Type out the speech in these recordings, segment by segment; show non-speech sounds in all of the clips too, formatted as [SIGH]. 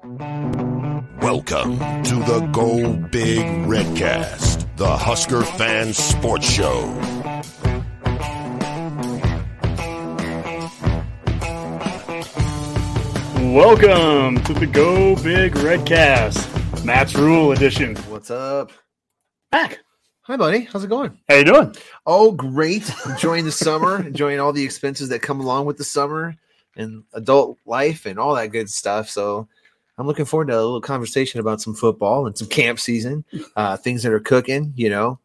Welcome to the Go Big Redcast, the Husker Fan Sports Show. Welcome to the Go Big Redcast, Matt's Rule Edition. What's up? Back. Hi, buddy. How's it going? How you doing? Oh, great. Enjoying the summer, [LAUGHS] enjoying all the expenses that come along with the summer and adult life and all that good stuff. So I'm looking forward to a little conversation about some football and some camp season, uh, [LAUGHS] things that are cooking, you know.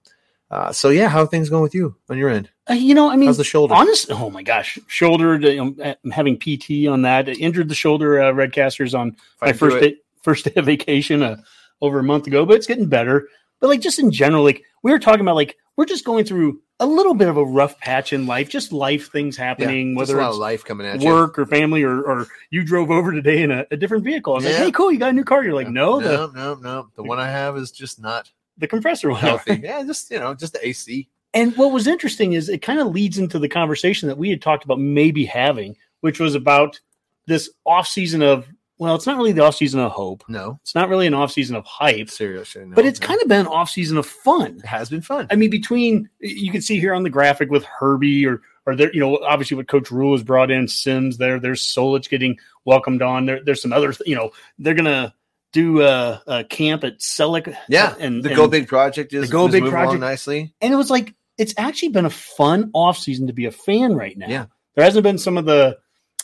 Uh, so, yeah, how are things going with you on your end? Uh, you know, I mean, How's the shoulder? Honest, oh my gosh, shoulder. Know, I'm having PT on that. Injured the shoulder. Uh, Redcasters on my first day, first day of vacation uh, over a month ago, but it's getting better. But like just in general, like we were talking about, like we're just going through a little bit of a rough patch in life, just life things happening, Yeah, whether a lot it's of life coming at you. work or family or, or you drove over today in a, a different vehicle. I was like, hey, cool, you got a new car. You're like, no, the, no, no, no. The one I have is just not the compressor one. healthy. [LAUGHS] yeah, just, you know, just the AC. And what was interesting is it kind of leads into the conversation that we had talked about maybe having, which was about this off season of well, it's not really the off season of hope. No, It's not really an off season of hype, seriously. No, but it's no. kind of been an off season of fun. it has been fun. I mean, between you can see here on the graphic with Herbie or or there, you know, obviously what Coach Rhule has brought in Sims there. There's Solich getting welcomed on. There, there's some other, you know, they're gonna do a, a camp at Selleck. yeah, and the and- Go Big project is the Go is Big project- nicely. and it was like it's actually been a fun off season to be a fan right now. Yeah. there hasn't been some of the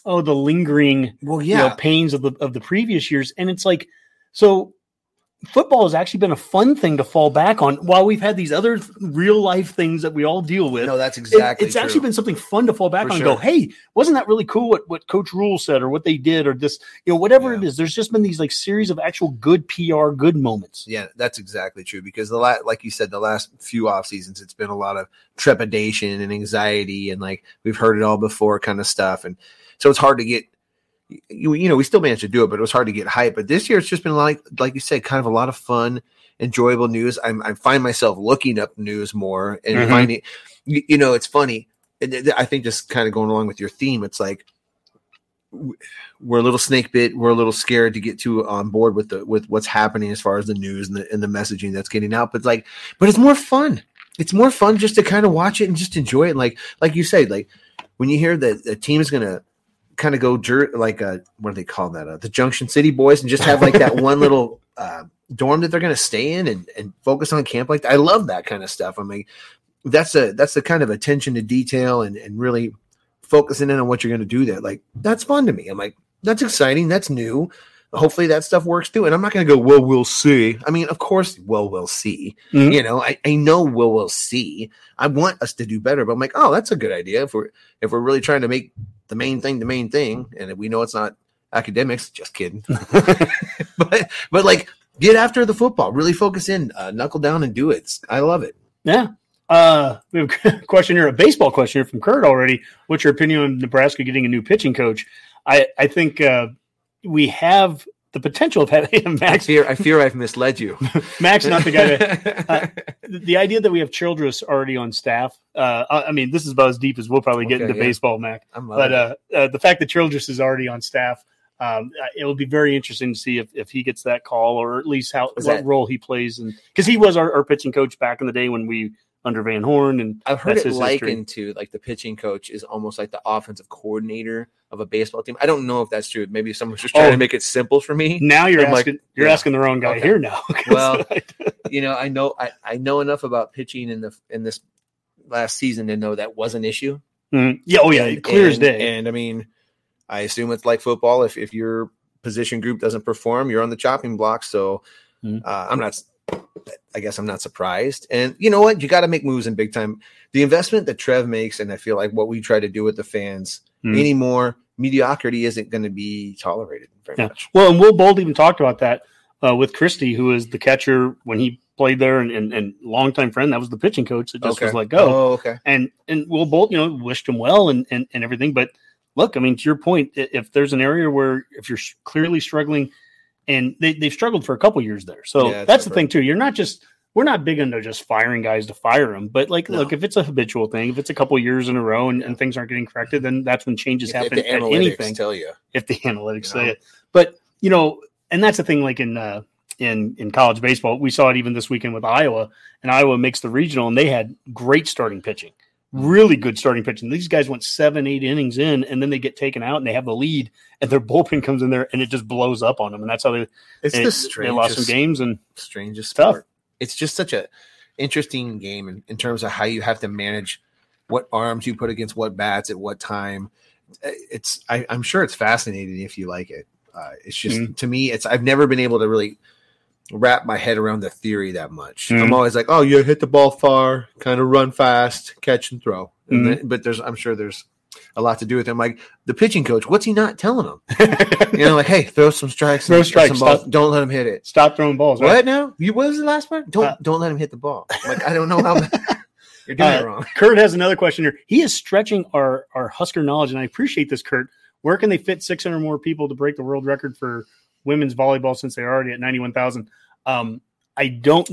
oh the lingering Well, you know, pains of the of the previous years, and it's like so. Football has actually been a fun thing to fall back on while we've had these other real life things that we all deal with. No, that's It- exactly. it's actually been something fun to fall back For on and go, hey, wasn't that really cool what, what Coach Rhule said or what they did or this, you know, whatever Yeah. it is. There's just been these like series of actual good PR, good moments. Yeah, that's exactly true. Because the last like you said, the last few off seasons, it's been a lot of trepidation and anxiety, and like we've heard it all before, kind of stuff. And so it's hard to get. You, you know, we still managed to do it, but it was hard to get hype. But this year, it's just been like, like you said, kind of a lot of fun, enjoyable news. I'm, I find myself looking up news more and Mhm. finding, you, you know, it's funny. And I think just kind of going along with your theme, it's like we're a little snake bit. We're a little scared to get too on board with the with what's happening as far as the news and the and the messaging that's getting out. But like, but it's more fun. It's more fun just to kind of watch it and just enjoy it. Like like you said, like when you hear that the team is gonna kind of go jer- like uh what do they call that? Uh, the Junction City Boys and just have like that one little [LAUGHS] uh, dorm that they're gonna stay in and and focus on camp like that. I love that kind of stuff. I mean, that's a that's the kind of attention to detail and and really focusing in on what you're going to do there. Like that's fun to me. I'm like that's exciting. That's new. Hopefully that stuff works too. And I'm not going to go. Well, we'll see. I mean, of course, well, we'll see. Mhm. You know, I, I know we'll we'll see. I want us to do better, but I'm like, oh, that's a good idea. If we're if we're really trying to make the main thing the main thing, and we know it's not academics, just kidding. [LAUGHS] [LAUGHS] but but like get after the football. Really focus in, uh, knuckle down, and do it. I love it. Yeah. Uh, we have a [LAUGHS] question here, a baseball question here from Kurt already. What's your opinion on Nebraska getting a new pitching coach? I, I think uh, we have the potential of having I Max. fear I fear I've misled you. [LAUGHS] Max, not the guy. To, [LAUGHS] uh, the idea that we have Childress already on staff. Uh, I I mean, this is about as deep as we'll probably get Okay, into yeah. baseball, Mac. But uh, uh, the fact that Childress is already on staff, um, uh, it will be very interesting to see if, if he gets that call or at least how Is what that- role he plays. And because he was our, our pitching coach back in the day when we under Van Horn, and I've heard it history. likened to like the pitching coach is almost like the offensive coordinator of a baseball team. I don't know if that's true. Maybe someone's just trying Oh. to make it simple for me. Now you're [LAUGHS] I'm like, asking you're yeah. asking the wrong guy Okay. here now. [LAUGHS] Well, [LAUGHS] you know, I know I, I know enough about pitching in the in this last season to know that was an issue. Mhm. yeah, oh yeah, And- clear as day. And I mean, I assume it's like football. If if your position group doesn't perform, you're on the chopping block. So Mhm. uh, I'm not. I guess I'm not surprised. And you know what? You got to make moves in big time. The investment that Trev makes, and I feel like what we try to do with the fans Mhm. anymore mediocrity isn't going to be tolerated very Yeah. much. Well, and Will Bolt even talked about that uh, with Christy, who was the catcher when he played there, and, and, and longtime friend. That was the pitching coach that just was let "Go." Oh, okay. and and Will Bolt, you know, wished him well and, and and everything. But look, I mean, to your point, if there's an area where if you're clearly struggling, and they they've struggled for a couple years there, so Yeah, that's the thing too. You're not just we're not big into just firing guys to fire them, but like, No. look, if it's a habitual thing, if it's a couple years in a row and, and things aren't getting corrected, then that's when changes If, if happen the at analytics anything tell you, if the [LAUGHS] analytics You know? say it. But you know, and that's the thing. Like in uh, in in college baseball, we saw it even this weekend with Iowa, and Iowa makes the regional, and they had great starting pitching, really good starting pitching. These guys went seven, eight innings in, and then they get taken out, and they have the lead, and their [LAUGHS] bullpen comes in there, and it just blows up on them, and that's how they it's they, the they lost some games. And strangest Tough. sport. It's just such a interesting game in, in terms of how you have to manage what arms you put against what bats at what time. It's I, I'm sure it's fascinating if you like it. Uh, it's just Mhm. to me, it's I've never been able to really wrap my head around the theory that much. Mhm. I'm always like, oh, you hit the ball far, kind of run fast, catch and throw. And Mhm. then, but there's I'm sure there's a lot to do with him. Like the pitching coach, what's he not telling him? You know, like, hey, throw some strikes, Throw strikes, some balls. stop- Don't let him hit it. stop throwing balls. Right? What now? You what was the last part? Don't Uh, don't let him hit the ball. Like I don't know how [LAUGHS] you're doing Uh, it wrong. Kurt has another question here. He is stretching our our Husker knowledge, and I appreciate this, Kurt. Where can they fit 600 more people to break the world record for women's volleyball since they're already at 91,000? Um, I don't.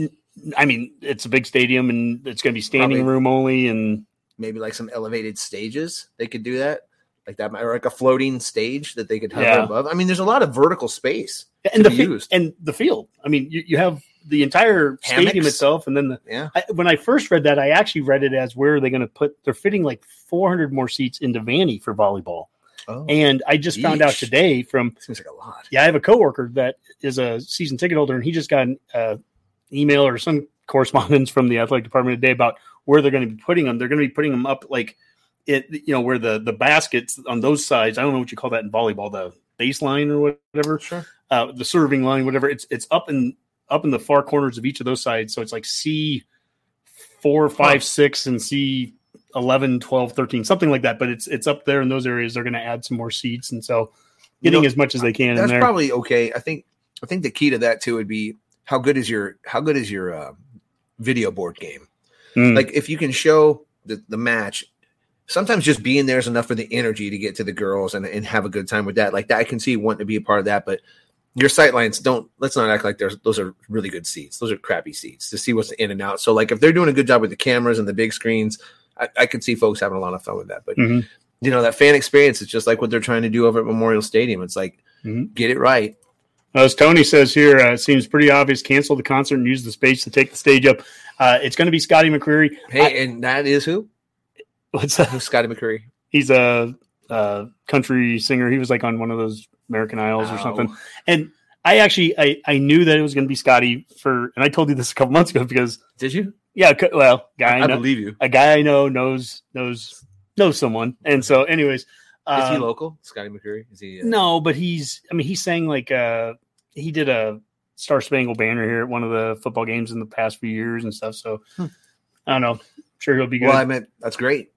I mean, it's a big stadium, and it's going to be standing Probably. room only, and Maybe like some elevated stages. They could do that. Like that, might- or like a floating stage that they could hover Yeah. above. I mean, there's a lot of vertical space. and To the used. and the field. I mean, you, you have the entire stadium itself, and then the Yeah. I, when I first read that, I actually read it as where are they going to put? They're fitting like 400 more seats into Vanny for volleyball, Oh, and I just found out today from seems like a lot. yeah, I have a coworker that is a season ticket holder, and he just got an uh, email or some correspondence from the athletic department today about where they're going to be putting them. They're going to be putting them up like it, you know, where the the baskets on those sides. I don't know what you call that in volleyball, the baseline or whatever, Sure. uh, the serving line, whatever. It's it's up in up in the far corners of each of those sides. So it's like C four, five, six, and C 11, 12, 13, something like that. But it's it's up there in those areas. They're going to add some more seats, and so You getting know, as much as they can in That's probably okay. I think I think the key to that too would be how good is your how good is your uh, video board game? Mm. Like if you can show the, the match, sometimes just being there is enough for the energy to get to the girls and, and have a good time with that. Like that, I can see wanting to be a part of that, but your sight lines don't. Let's not act like there's those are really good seats. Those are crappy seats to see what's in and out. So like if they're doing a good job with the cameras and the big screens, I, I can see folks having a lot of fun with that. But Mhm. you know that fan experience is just like what they're trying to do over at Memorial Stadium. It's like Mhm. get it right. As Tony says here, uh, it seems pretty obvious. Cancel the concert and use the space to take the stage up. Uh, it's going to be Scotty McCreery. Hey, and that is who? What's that? Who's Scotty McCreery? He's a, a country singer. He was like on one of those American Idols or Oh. something. And I actually I, I knew that it was going to be Scotty for, and I told you this a couple months ago because Did you? yeah, well, guy I, I, know, believe you. a guy I know knows knows knows someone, and so anyways, Is he um, local? Scotty McCreery? Is he? uh, No, but he's. I mean, he sang like uh he did a Star Spangled Banner here at one of the football games in the past few years and stuff. So Hmm. I don't know. I'm sure he'll be good. Well, I meant that's great.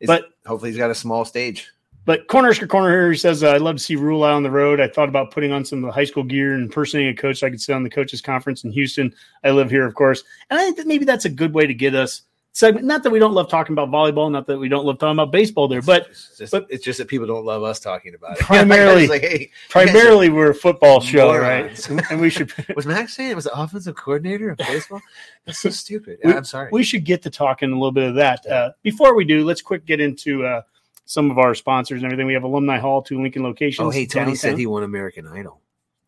It's- But- hopefully he's got a small stage. but Cornersker Corner here, he says, uh, I'd love to see Rhule out on the road. I thought about putting on some of the high school gear and impersonating a coach so I could sit on the coaches conference in Houston. I live here, of course. And I think that maybe that's a good way to get us segment. Not that we don't love talking about volleyball, not that we don't love talking about baseball there, but it's just, but- it's just that people don't love us talking about it. [LAUGHS] Primarily- like, hey, primarily we're a football show, morons. right? And we should [LAUGHS] [LAUGHS] was Max saying it was the offensive coordinator of baseball? That's so stupid. We- I'm sorry. we should get to talking a little bit of that. Uh, before we do, let's quick get into uh, some of our sponsors and everything. We have Alumni Hall, two Lincoln locations. oh, hey, Tony said he won American Idol.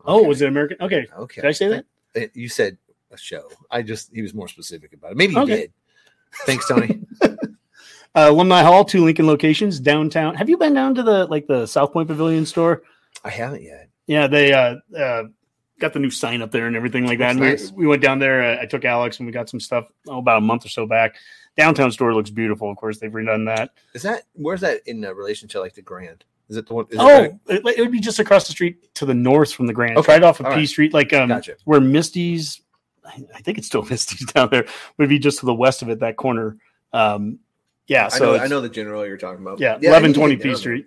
Oh, was it American? Okay. Okay. Did I say that? You said a show. I just he was more specific about it. Maybe he Okay. did. Thanks, Tony. [LAUGHS] Uh, Alumni Hall, two Lincoln locations downtown. Have you been down to the like the Southpointe Pavilion store? I haven't yet. Yeah, they uh, uh, got the new sign up there and everything like that. Looks we, we went down there. Uh, I took Alex and we got some stuff oh, about a month or so back. Downtown store looks beautiful. Of course, they've redone that. Is that where's that in uh, relation to like the Grand? Is it the one? It Oh, right? it, it would be just across the street to the north from the Grand. Okay. Right off of All P right. Street, like um, Gotcha. where Misty's. I I think it's still [LAUGHS] Misty's down there. Would be just to the west of it, that corner. Um, yeah, I so know, I know the general you're talking about. Yeah, I eleven need to twenty get P Street.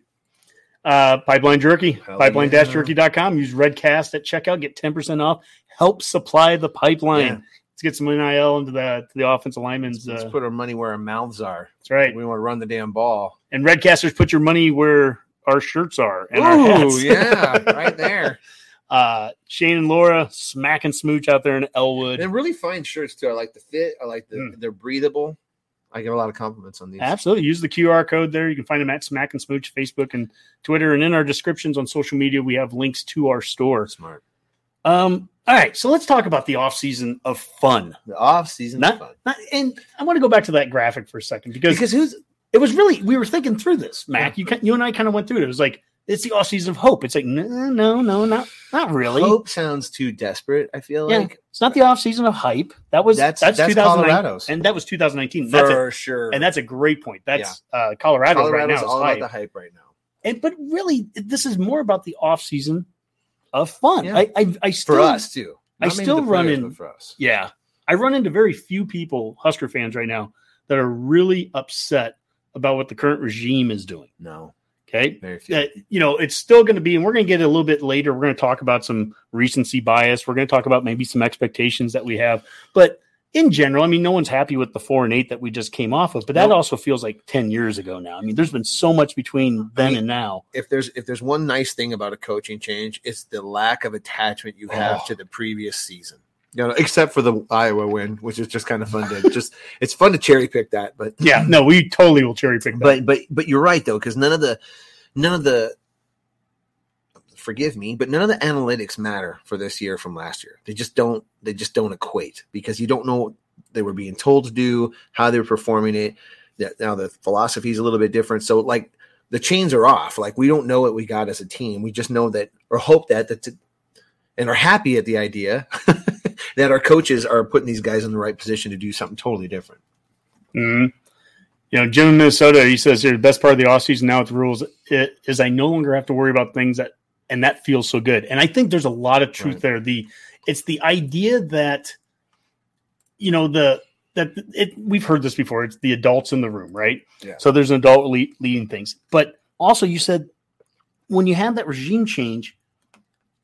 Uh, Pipeline Jerky, Hell pipeline-jerky.com. Use Redcast at checkout, get 10% off. Help supply the pipeline. Yeah. Let's get some NIL into the to the offensive linemen's. Let's Uh, put our money where our mouths are. that's right. We want to run the damn ball. And Redcasters, put your money where our shirts are and our Ooh, yeah, [LAUGHS] right there. Uh, Shane and Laura smack and smooch out there in Elwood. And really fine shirts too. I like the fit. I like the Mm. they're breathable. I get a lot of compliments on these. Absolutely. Use the QR code there. You can find them at Smack and Smooch, Facebook and Twitter. And in our descriptions on social media, we have links to our store. Smart. Um, all right. So let's talk about the off season of fun. The off season Not, fun. not, and I want to go back to that graphic for a second because, Because who's it was really, we were thinking through this, Mac. You, you and I kind of went through it. It was like, it's the off season of hope. It's like, no, no, no, not, not really. hope sounds too desperate. I feel Yeah. like It's not the off season of hype. That was, That's- that's, that's Colorado's. And that was 2019. That's a, for sure. and that's a great point. That's uh, Colorado right now. is all about the hype right now. and but really this is more about the off season of fun Yeah. I, I i still For us too. I Not maybe still run in- for us. yeah i run into very few people husker fans right now that are really upset about what the current regime is doing No, okay. Uh, you know it's still going to be and we're going to get a little bit later. We're going to talk about some recency bias. We're going to talk about maybe some expectations that we have. But in general i mean no one's happy with the four and eight that we just came off of but that Nope. also feels like 10 years ago now. I mean there's been so much between then mean, and now. if there's if there's one nice thing about a coaching change, it's the lack of attachment you have Oh. to the previous season. You know, except for the Iowa win, which is just kind of fun to [LAUGHS] just it's fun to cherry pick that, but yeah no we totally will cherry pick that. But but but you're right though because none of the none of the forgive me but none of the analytics matter for this year from last year. They just don't they just don't equate because you don't know what they were being told to do how they were performing it. Now the philosophy is a little bit different. So like the chains are off. Like we don't know what we got as a team. We just know that or hope that that and are happy at the idea [LAUGHS] that our coaches are putting these guys in the right position to do something totally different Mhm. You know, Jim in Minnesota, he says here the best part of the offseason now with the rules is I no longer have to worry about things that and that feels so good. And I think there's a lot of truth Right. there. The it's the idea that you know the that it we've heard this before. It's the adults in the room, right? Yeah. So there's an adult lead, leading things. But also you said when you have that regime change,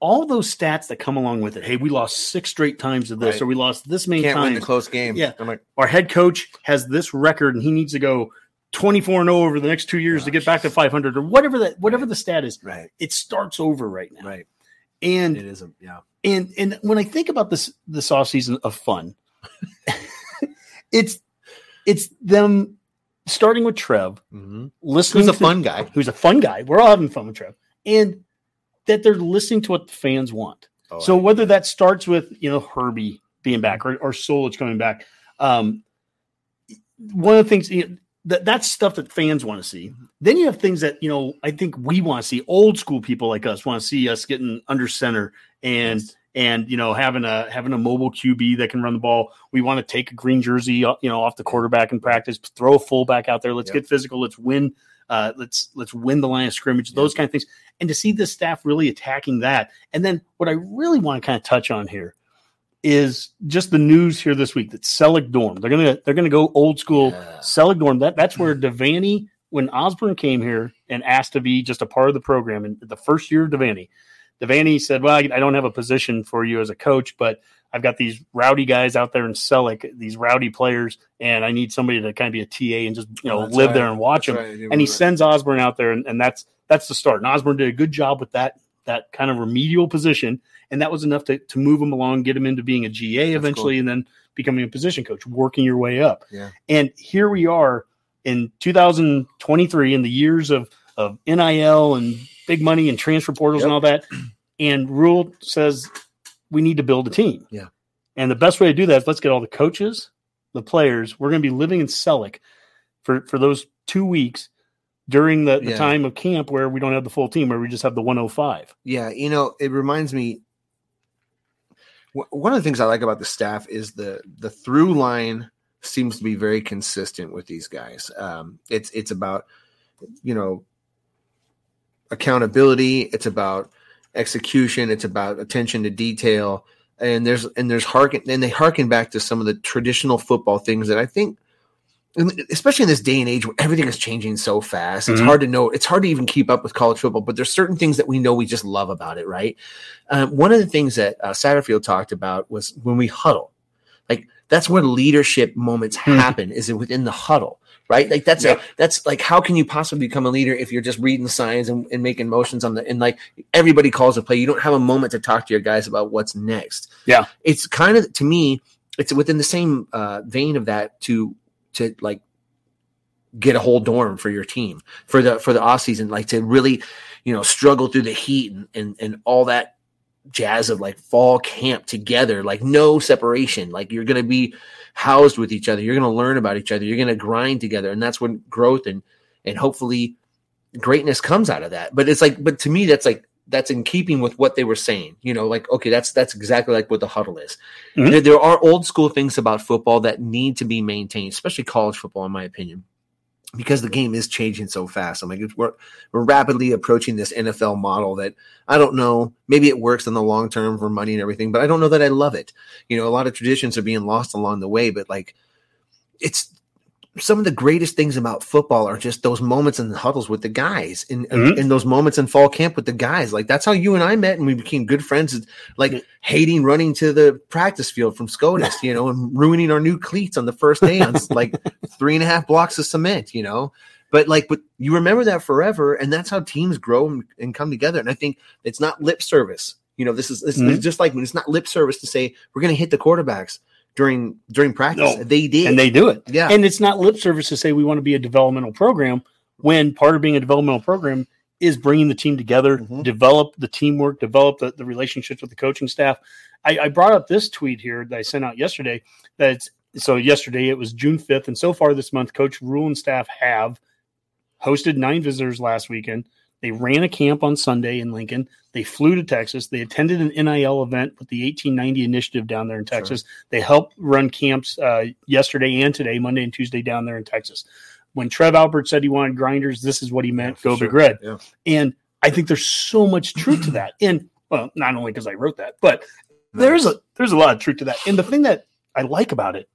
all those stats that come along with it. Hey, we lost six straight times to this, Right. or we lost this many can't times win the close game. Yeah. i'm like our head coach has this record and he needs to go 24 and 0 over the next two years to get back to 500 or whatever that whatever the stat is. Right. It starts over right now. Right. And it is a yeah. and and when i think about this this off season of fun [LAUGHS] it's it's them starting with trev mm-hmm. listening who's a to- fun guy. who's a fun guy. We're all having fun with trev. And that they're listening to what the fans want Oh, so whether that starts with you know Herbie being back or, or Solich coming back, um, one of the things you know, that that's stuff that fans want to see. Then you have things that you know I think we want to see. Old school people like us want to see us getting under center and Yes. And you know having a having a mobile QB that can run the ball. We want to take a green jersey uh, you know off the quarterback in practice, throw a fullback out there. Let's Yep. get physical. Let's win. Uh, let's let's win the line of scrimmage. Those kind of things, and to see this staff really attacking that. And then what I really want to kind of touch on here is just the news here this week that Selleck Dorm. They're gonna they're gonna go old school Yeah. Selleck Dorm. That that's where [LAUGHS] Devaney when Osborne came here and asked to be just a part of the program in the first year of Devaney. Devaney said, "Well, I, I don't have a position for you as a coach, but I've got these rowdy guys out there in Selleck, these rowdy players, and I need somebody to kind of be a TA and just you know That's live right. there and watch That's them." right. And he that. sends Osborne out there, and, and that's that's the start. And Osborne did a good job with that that kind of remedial position, and that was enough to to move him along, get him into being a GA That's eventually, cool. and then becoming a position coach, working your way up. Yeah. And here we are in 2023 in the years of of NIL and big money and transfer portals and all that. And Rhule says we need to build a team. Yeah. And the best way to do that is let's get all the coaches, the players. We're going to be living in Selleck for for those two weeks during the, the Yeah. time of camp where we don't have the full team, where we just have the 105. Yeah, you know, it reminds me. wh- One of the things I like about the staff is the the through line seems to be very consistent with these guys. Um, it's it's about you know accountability. It's about execution. It's about attention to detail. And there's and there's harken and they harken back to some of the traditional football things that I think especially in this day and age where everything is changing so fast, it's Mhm. hard to know. It's hard to even keep up with college football. But there's certain things that we know we just love about it, right? Um, one of the things that uh, Satterfield talked about was when we huddle. Like that's where leadership moments Mhm. happen. Is it within the huddle? Right, like that's Yeah. a, that's like how can you possibly become a leader if you're just reading signs and, and making motions on the and like everybody calls a play. You don't have a moment to talk to your guys about what's next. Yeah. it's kind of to me, it's within the same uh, vein of that to to like get a whole dorm for your team for the for the off season, like to really, you know, struggle through the heat and and, and all that jazz of like fall camp together, like no separation. Like you're gonna be housed with each other. You're gonna learn about each other. You're gonna grind together, and that's when growth and and hopefully greatness comes out of that. But it's like, but to me, that's like that's in keeping with what they were saying. You know, like okay, that's that's exactly like what the huddle is. Mhm. There, there are old school things about football that need to be maintained, especially college football, in my opinion. Because the game is changing so fast. I'm like, we're we're rapidly approaching this NFL model that I don't know. Maybe it works in the long term for money and everything, but I don't know that I love it. You know, a lot of traditions are being lost along the way, but like, it's some of the greatest things about football are just those moments in the huddles with the guys in, in- Mhm. in those moments in fall camp with the guys. Like that's how you and I met and we became good friends. Like Yeah. hating running to the practice field from SCOTUS, you know, and ruining our new cleats on the first day on [LAUGHS] like three and a half blocks of cement, you know. But like, but you remember that forever, and that's how teams grow and, and come together. And I think it's not lip service. You know, this is this Mhm. is just like when it's not lip service to say we're going to hit the quarterbacks during during practice. No. They did, and they do it. yeah, And it's not lip service to say we want to be a developmental program when part of being a developmental program is bringing the team together, Mhm. develop the teamwork, develop the, the relationships with the coaching staff. I, I brought up this tweet here that I sent out yesterday. That it's, so yesterday it was June 5th, and so far this month, Coach Rhule and staff have hosted nine visitors last weekend. They ran a camp on Sunday in Lincoln. They flew to Texas. They attended an NIL event with the 1890 initiative down there in Texas. They helped run camps uh, yesterday and today, Monday and Tuesday down there in Texas. When Trev Alberts said he wanted grinders, this is what he meant. for Go sure. Big Red. Yeah. And I think there's so much truth to that. And well, not only because I wrote that, but there's a there's a lot of truth to that. And the thing that I like about it,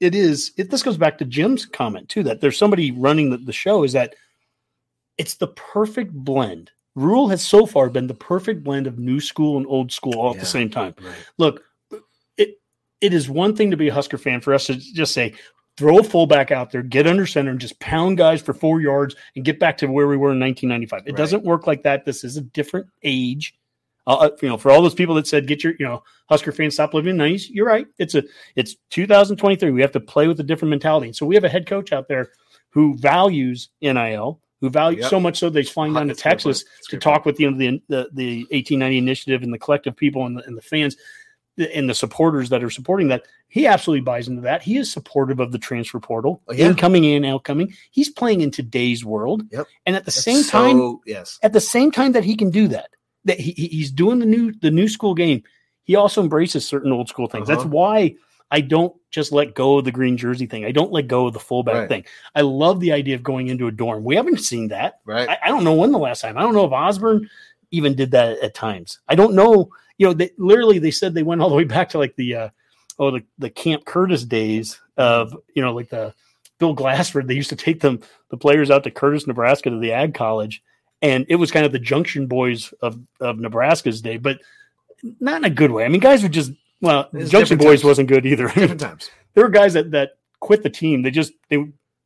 it is it this goes back to Jim's comment too, that there's somebody running the, the show, is that it's the perfect blend. Rhule has so far been the perfect blend of new school and old school all at Yeah. the same time. Right. Look, it it is one thing to be a Husker fan for us to just say, throw a fullback out there, get under center, and just pound guys for four yards and get back to where we were in 1995. It Right. doesn't work like that. This is a different age. Uh, you know, for all those people that said, "Get your," you know, Husker fans stop living in the 90s. You're right. It's a it's 2023. We have to play with a different mentality. And so we have a head coach out there who values NIL, who values Yep. so much so he's flying down to That's. Texas to talk with you know the, the the 1890 initiative and the collective people and the, and the fans and the supporters that are supporting that. He absolutely buys into that. He is supportive of the transfer portal, Oh, yeah. incoming and outcoming. He's playing in today's world, Yep. and at the That's same time, so- yes, at the same time that he can do that, that he, he- he's doing the new the new school game. He also embraces certain old school things. That's Uh-huh. why I don't just let go of the green jersey thing. I don't let go of the fullback Right. thing. I love the idea of going into a dorm. We haven't seen that. right. I, I don't know when the last time. I don't know if Osborne even did that at times. I don't know. You know, they, literally they said they went all the way back to like the uh, oh the the Camp Curtis days of you know like the Bill Glassford. They used to take them the players out to Curtis, Nebraska, to the Ag College, and it was kind of the Junction Boys of of Nebraska's day, but not in a good way. I mean, guys would just well, It's Junction Boys times. wasn't good either. different times. [LAUGHS] there were guys that that quit the team. They just they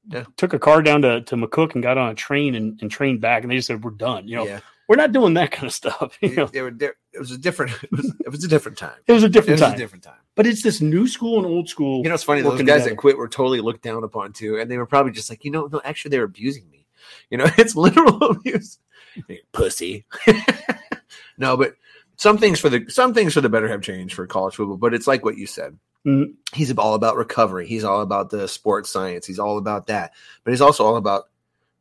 Yeah. took a car down to, to McCook and got on a train and, and trained back, and they just said, "We're done." You know, yeah, we're not doing that kind of stuff. [LAUGHS] You know, they were there. It was a different. [LAUGHS] It was, it was a different time. it was a It different was time, a different time. but it's this new school and old school. You know, it's funny. Those guys together. that quit were totally looked down upon too, and they were probably just like, you know, no, actually, they're abusing me. You know, it's literal abuse. Pussy. no, but some things for the some things for the better have changed for college football. But it's like what you said. Mhm. He's all about recovery. He's all about the sports science. He's all about that. But he's also all about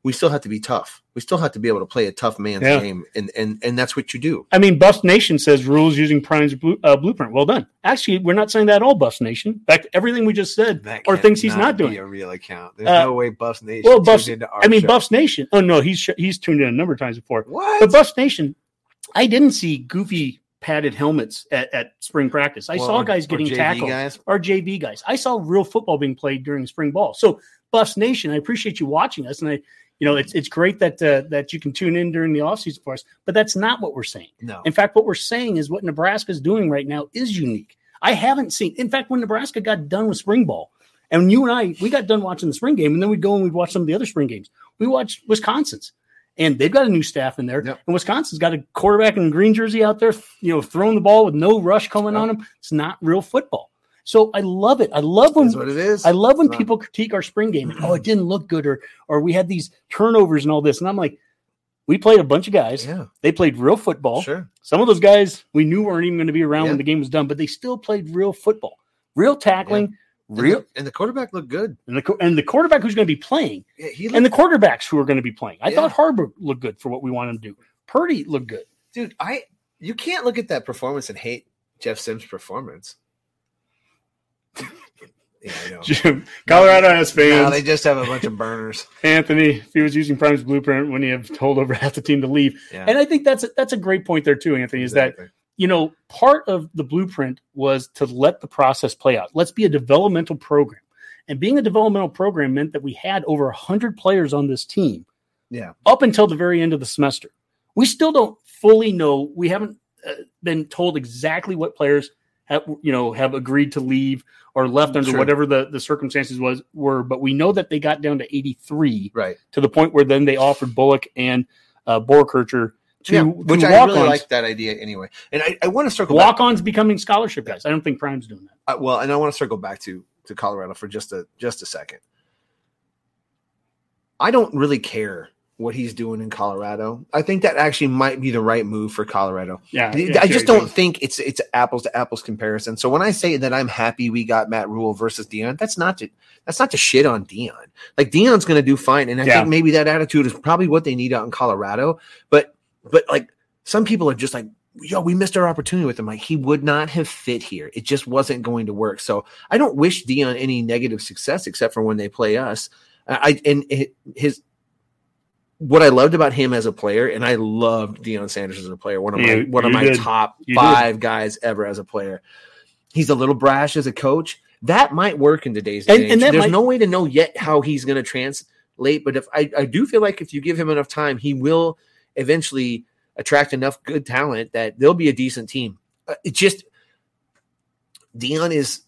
we still have to be tough. We still have to be able to play a tough man's Yeah. game, and and and that's what you do. I mean, Buffs Nation says rules using Prime's blue, uh, blueprint. Well done. Actually, we're not saying that at all, Buffs Nation. In fact, everything we just said That are things he's cannot not be doing. a real account. There's Uh, no way Buffs Nation. well, tuned Buffs- into our I mean, show. Buffs Nation. Oh no, he's he's tuned in a number of times before. What? But Buffs Nation, I didn't see goofy padded helmets at, at spring practice. I Well, saw or- guys or getting tackled. guys. Our JV guys. I saw real football being played during spring ball. So Buffs Nation. I appreciate you watching us, and I, you know, it's it's great that uh, that you can tune in during the offseason for us. But that's not what we're saying. No. In fact, what we're saying is what Nebraska is doing right now is unique. I haven't seen. In fact, when Nebraska got done with spring ball, and you and I, we got done watching the spring game, and then we'd go and we'd watch some of the other spring games. We watched Wisconsin's, and they've got a new staff in there. Yep. And Wisconsin's got a quarterback in green jersey out there, you know, throwing the ball with no rush coming on him. It's not real football. So I love it. I love when what it is. I love when It's not- people critique our spring game. [CLEARS THROAT] Oh, it didn't look good, or or we had these turnovers and all this. And I'm like, we played a bunch of guys. Yeah, They played real football. sure. Some of those guys we knew weren't even going to be around Yeah. when the game was done, but they still played real football, real tackling, And real. the, and the quarterback looked good. And the, and the quarterback who's going to be playing, Yeah, he and the quarterbacks who are going to be playing. I Yeah. thought Haarberg looked good for what we wanted to do. Purdy looked good. dude, I you can't look at that performance and hate Jeff Sims' performance. [LAUGHS] yeah, I know. [LAUGHS] Colorado has No, fans. they just have a bunch of burners. [LAUGHS] Anthony, if he was using Prime's blueprint, when he have told over half the team to leave, Yeah, and I think that's a, that's a great point there too, Anthony. Is that exactly. You know part of the blueprint was to let the process play out. Let's be a developmental program, and being a developmental program meant that we had over hundred players on this team yeah, up until the very end of the semester. We still don't fully know. We haven't uh, been told exactly what players have you know have agreed to leave or left under Sure. whatever the, the circumstances was were. But we know that they got down to eighty three right. to the point where then they offered Bullock and uh, Borkircher to, yeah, to which I really like that idea anyway. And I, I want to circle back. Walk-ons becoming scholarship guys. I don't think Prime's doing that. Uh, well, and I want to circle back to to Colorado for just a just a second. I don't really care what he's doing in Colorado. I think that actually might be the right move for Colorado. Yeah, I just don't think it's it's apples to apples comparison. So when I say that I'm happy we got Matt Rhule versus Deion, that's not to that's not to shit on Deion. Like Deion's going to do fine, and I Yeah. think maybe that attitude is probably what they need out in Colorado. But but like some people are just like, yo, we missed our opportunity with him. Like he would not have fit here. It just wasn't going to work. So I don't wish Deion any negative success except for when they play us. I and his what I loved about him as a player, and I loved Deion Sanders as a player, one of my You- one of my did. top You did. five guys ever as a player. He's a little brash as a coach. That might work in today's And- age. and that There's might- no way to know yet how he's going to translate, but if I, I do feel like if you give him enough time, he will eventually attract enough good talent that they'll be a decent team. Uh, It just Deion is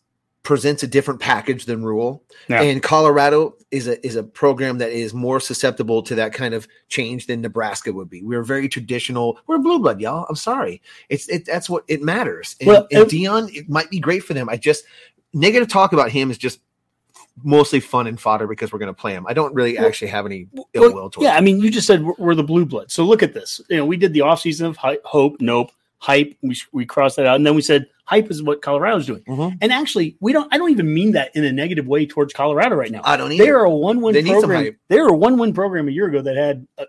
presents a different package than Rhule, Yeah. and Colorado is a is a program that is more susceptible to that kind of change than Nebraska would be. We're very traditional. We're blue blood, y'all. I'm sorry. It's it that's what it matters. And, Well, and and- Deion, it might be great for them. I just negative talk about him is just mostly fun and fodder because we're going to play them. I don't really Well- actually have any ill Well, will towards. yeah, I mean, you just said we're, we're the blue blood. So look at this. You know, we did the offseason of hype, hope, nope, hype. We we crossed that out, and then we said hype is what Colorado's doing. Mhm. And actually, we don't. I don't even mean that in a negative way towards Colorado right now. I don't They either. are a one-win They need some program. They were a one-win program a year ago that had a,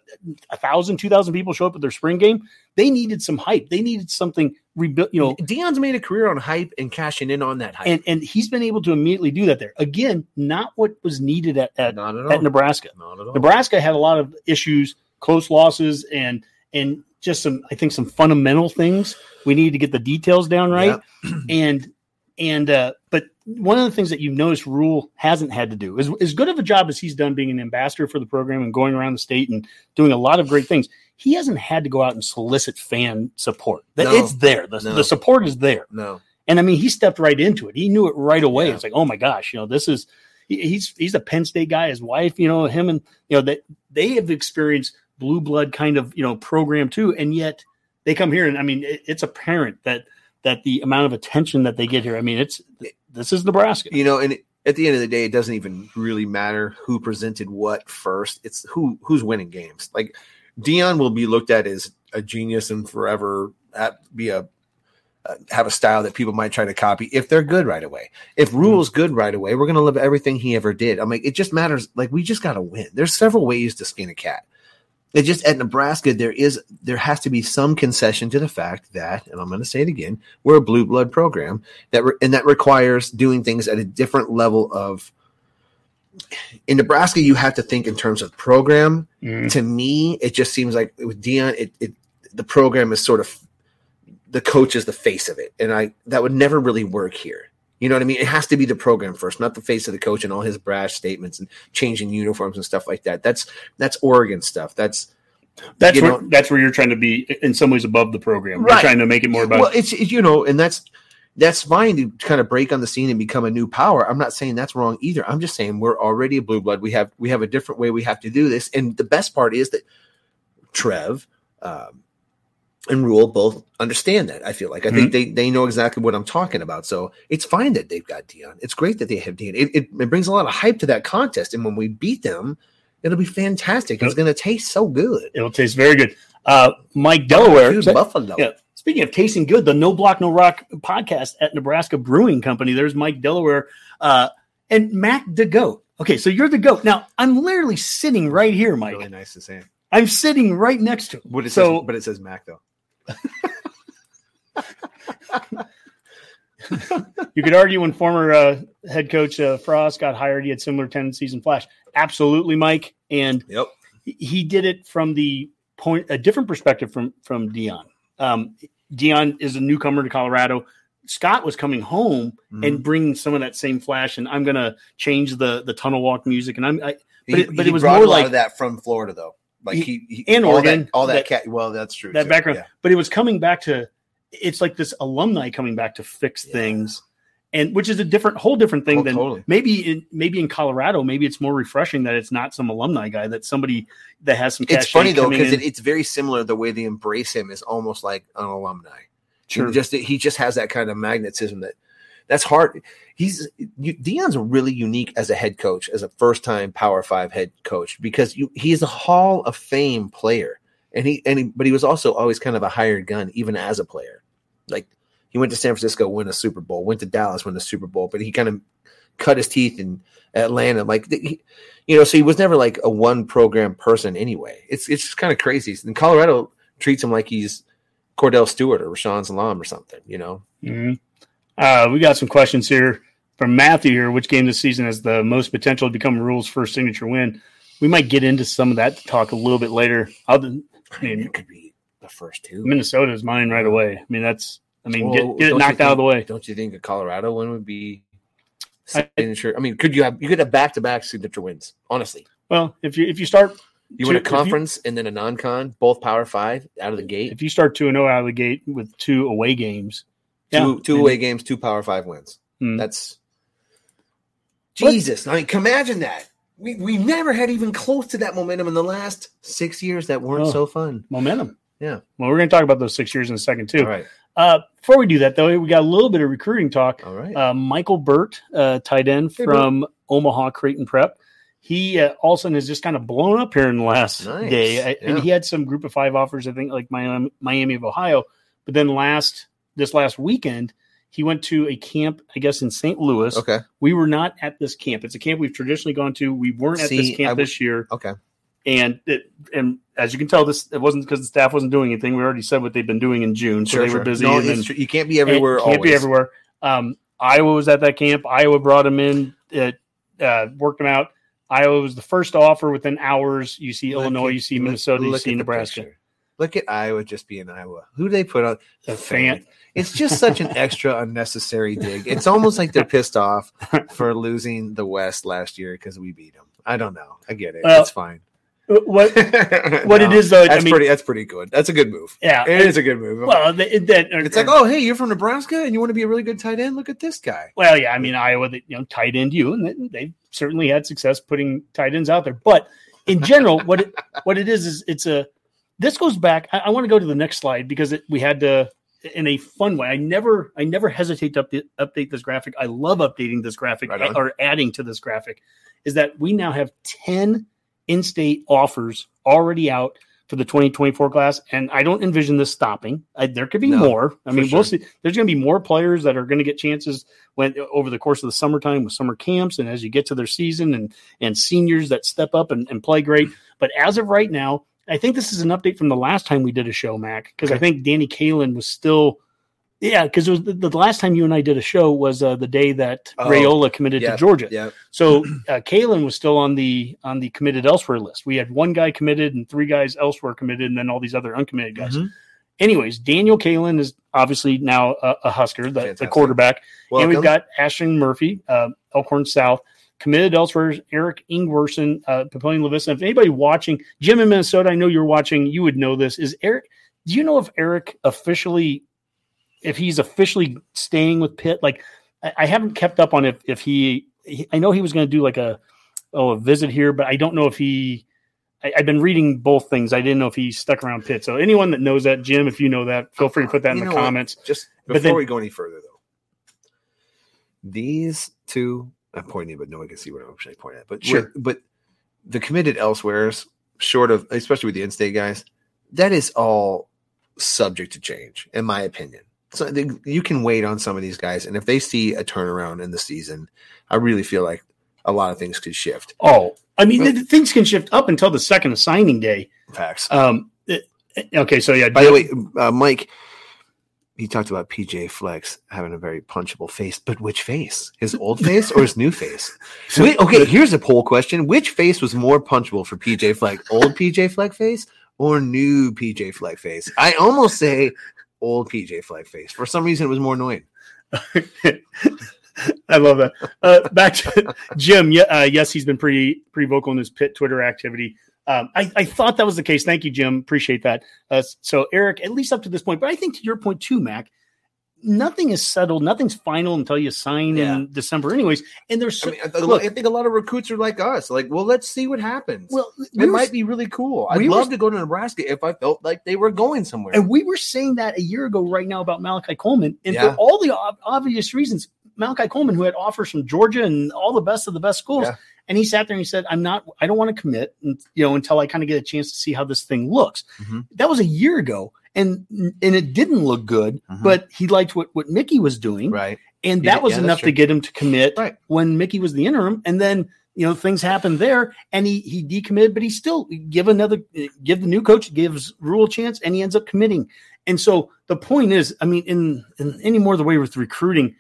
a thousand, two thousand people show up at their spring game. They needed some hype. They needed something rebuilt. You know, Deion's made a career on hype and cashing in on that hype. and and he's been able to immediately do that there. Again, not what was needed at at, not at all. at Nebraska. Not at all. Nebraska had a lot of issues, close losses, and and just some I think some fundamental things. We need to get the details down right, [CLEARS THROAT] and and uh, but one of the things that you've noticed Rhule hasn't had to do is as good of a job as he's done being an ambassador for the program and going around the state and doing a lot of great things. He hasn't had to go out and solicit fan support. That No. it's there. The, No. the support is there. No. And I mean, he stepped right into it. He knew it right away. Yeah. It's like, oh my gosh, you know, this is he's he's a Penn State guy. His wife, you know, him and you know that they have experienced blue blood kind of you know program too, and yet they come here and I mean, it, it's apparent that that the amount of attention that they get here. I mean, it's this is Nebraska. You know, and at the end of the day, it doesn't even really matter who presented what first. It's who who's winning games. Like Deion will be looked at as a genius and forever at, be a uh, have a style that people might try to copy if they're good right away. If Rhule's good right away, we're going to live everything he ever did. I'm like, it just matters. Like we just got to win. There's several ways to skin a cat. It just at Nebraska there is there has to be some concession to the fact that, and I'm going to say it again, we're a blue blood program that re- and that requires doing things at a different level of. In Nebraska, you have to think in terms of program. Mm. To me, it just seems like with Deion, it, it the program is sort of the coach is the face of it, and I that would never really work here. You know what I mean? It has to be the program first, not the face of the coach and all his brash statements and changing uniforms and stuff like that. That's that's Oregon stuff. That's That's where know- that's where you're trying to be in some ways above the program. You're trying to make it more about well, it's it- you know, and that's that's fine to kind of break on the scene and become a new power. I'm not saying that's wrong either. I'm just saying we're already a blue blood. We have we have a different way we have to do this, and the best part is that Trev um, and Rhule both understand that. I feel like I think they they know exactly what I'm talking about. So it's fine that they've got Deion. It's great that they have Deion. It, it, it brings a lot of hype to that contest, and when we beat them, it'll be fantastic. It's going to taste so good. it'll taste very good. Uh, Mike Delaware. Dude, Buffalo. Yeah. Speaking of tasting good, the No Block No Rock podcast at Nebraska Brewing Company. There's Mike Delaware uh, and Mac the Goat. Okay, so you're the goat. Now I'm literally sitting right here, Mike. Really nice to say. it. I'm sitting right next to him. But it so says, but it says Mac though. You could argue when former uh, head coach uh, Frost got hired, he had similar tendencies in Flash. Absolutely, Mike, and Yep. he did it from the point a different perspective from from Deion. Um, Deion is a newcomer to Colorado. Scott was coming home Mm-hmm. and bringing some of that same flash, and I'm gonna change the the tunnel walk music, and I'm I, He, but it, but he it was more a lot like of that from Florida though. Like He- he, and all Oregon, that, all that, that- cat. Well, that's true. that too. background, Yeah. but it was coming back to it's like this alumni coming back to fix Yeah. things, and which is a different whole different thing Oh, than totally. maybe in maybe in Colorado, maybe it's more refreshing that it's not some alumni guy that somebody that has some. It's funny though because it, it's very similar. The way they embrace him is almost like an alumni. Sure. He just he just has that kind of magnetism that that's hard. He's Deion's really unique as a head coach, as a first time Power Five head coach because you, he's a Hall of Fame player, and he and he, but he was also always kind of a hired gun even as a player. Like he went to San Francisco, win a Super Bowl, went to Dallas, win a Super Bowl, but he kind of cut his teeth in Atlanta. Like he, you know, so he was never like a one program person anyway. It's it's just kind of crazy. And Colorado treats him like he's Kordell Stewart or Rashaan Salaam or something. You know, Mhm. Uh, we got some questions here from Matthew here. Which game this season has the most potential to become Rhule's first signature win? We might get into some of that to talk a little bit later. I'll, I I mean, it could be the first two. Minnesota is mine right away. I mean, that's I mean, Well, get, get it knocked out of the way. Don't you think a Colorado win would be I- signature? I mean, could you have you could have back to back signature wins? Honestly, Well, if you if you start you win a if you- conference and then a non-con, both Power Five out of the gate. if you start two and zero out of the gate with two away games, yeah, two and- away games, two Power Five wins. Hmm. That's What? Jesus. I mean, can imagine that. We we never had even close to that momentum in the last six years that weren't Oh. so fun. momentum. Yeah. Well, we're going to talk about those six years in a second too. All right. Uh, before we do that, though, we got a little bit of recruiting talk. All right. uh, Michael Burt, uh, tight end Hey, from Omaha Creighton Prep. He uh, all of a sudden has just kind of blown up here in the last Nice. day, I- and he had some Group of Five offers, I think, like Miami, Miami of Ohio. But then last this last weekend, he went to a camp, I guess, in St. Louis. okay. We were not at this camp. It's a camp we've traditionally gone to. We weren't at See, this camp w- this year, Okay. and it, and as you can tell, this it wasn't because the staff wasn't doing anything. We already said what they've been doing in June, so Sure, they were sure. busy. No, then- You can't be everywhere. can't always. be everywhere. Um, Iowa was at that camp. Iowa brought him in. It uh, worked him out. Iowa was the first offer within hours. You see Look Illinois, at- you see look- Minnesota, you look see Nebraska. Look at Iowa just being Iowa. Who do they put on The fan. It's just such an extra unnecessary dig. It's almost like they're pissed off for losing the West last year because we beat them. I don't know. I get it. Well, it's fine. Uh, what? [LAUGHS] what what it is, though, I that's mean- pretty. That's pretty good. That's a good move. Yeah, It is a good move. well, it- that uh, it's like, uh, oh, hey, you're from Nebraska and you want to be a really good tight end. Look at this guy. well, yeah. I mean, Iowa, they, you know, tight end you, and they, they certainly had success putting tight ends out there. But in general, what it what it is is it's a. This goes back. I, I want to go to the next slide because it, we had to in a fun way. I never I never hesitate to update, update this graphic. I love updating this graphic Right or adding to this graphic. Is that we now have ten in-state offers already out for the 2024 class, and I don't envision this stopping. I, there could be No, more. I mean, we'll see. There's going to be more players that are going to get chances when over the course of the summertime with summer camps, and as you get to their season, and and seniors that step up and, and play great. But as of right now, I think this is an update from the last time we did a show, Mac, because I think Danny Kaelin was still. Yeah, because it was the, the last time you and I did a show was uh, the day that Oh, Raiola committed to Georgia. Yeah. So uh, Kaelin was still on the on the committed elsewhere list. We had one guy committed and three guys elsewhere committed, and then all these other uncommitted guys. Mhm. anyways, Daniel Kaelin is obviously now a, a Husker, the, the quarterback. Welcome. And we've got Ashton Murphy, uh, Elkhorn South. Committed elsewhere, Eric Ingwerson, uh, Papillion La Vista. If anybody watching, Jim in Minnesota, I know you're watching, you would know this. Is Eric, do you know if Eric officially, if he's officially staying with Pitt? Like, I, I haven't kept up on if, if he, he I know he was going to do like a, oh, a visit here, but I don't know if he, I, I've been reading both things. I didn't know if he stuck around Pitt. So anyone that knows that, Jim, if you know that, feel free to put that in the know what? comments. Just before then- we go any further, though, these two, I'm pointing, but no one can see what I'm actually pointing at. But Sure. but the committed elsewheres, short of especially with the in-state guys, that is all subject to change, in my opinion. So they, you can wait on some of these guys, and if they see a turnaround in the season, I really feel like a lot of things could shift. Oh, I mean, Well- th- things can shift up until the second signing day. Facts. Um, it- okay, so yeah. By the way, uh, Mike, he talked about PJ Fleck having a very punchable face, but which face? His old face or his new face? [LAUGHS] Wait, okay, here's a poll question: Which face was more punchable for PJ Fleck? Old PJ Fleck face or new PJ Fleck face? I almost say old PJ Fleck face. For some reason, it was more annoying. [LAUGHS] I love that. Uh, back to [LAUGHS] Jim. Yeah, uh, yes, he's been pretty pretty vocal in his pit Twitter activity. Um, I, I thought that was the case. Thank you, Jim. Appreciate that. Uh, so, Eric, at least up to this point, but I think to your point too, Mac, nothing is settled. Nothing's final until you sign Yeah. in December, anyways. And there's so, I, mean, I, look, I think a lot of recruits are like us. Like, well, let's see what happens. well, it were- might be really cool. I'd we were- love to go to Nebraska if I felt like they were going somewhere. And we were saying that a year ago right now about Malachi Coleman. And Yeah. for all the ob- obvious reasons, Malachi Coleman, who had offers from Georgia and all the best of the best schools, Yeah. And he sat there and he said, I'm not, I don't want to commit, and, you know, until I kind of get a chance to see how this thing looks. Mhm. That was a year ago. And and it didn't look good, Mhm. but he liked what, what Mickey was doing. right. And that was yeah, enough to get him to commit Right. when Mickey was the interim. And then, you know, things happened there and he he decommitted, but he still give another give the new coach, gives Rhule a chance, and he ends up committing. And so the point is, I mean, in, in any more the way with recruiting,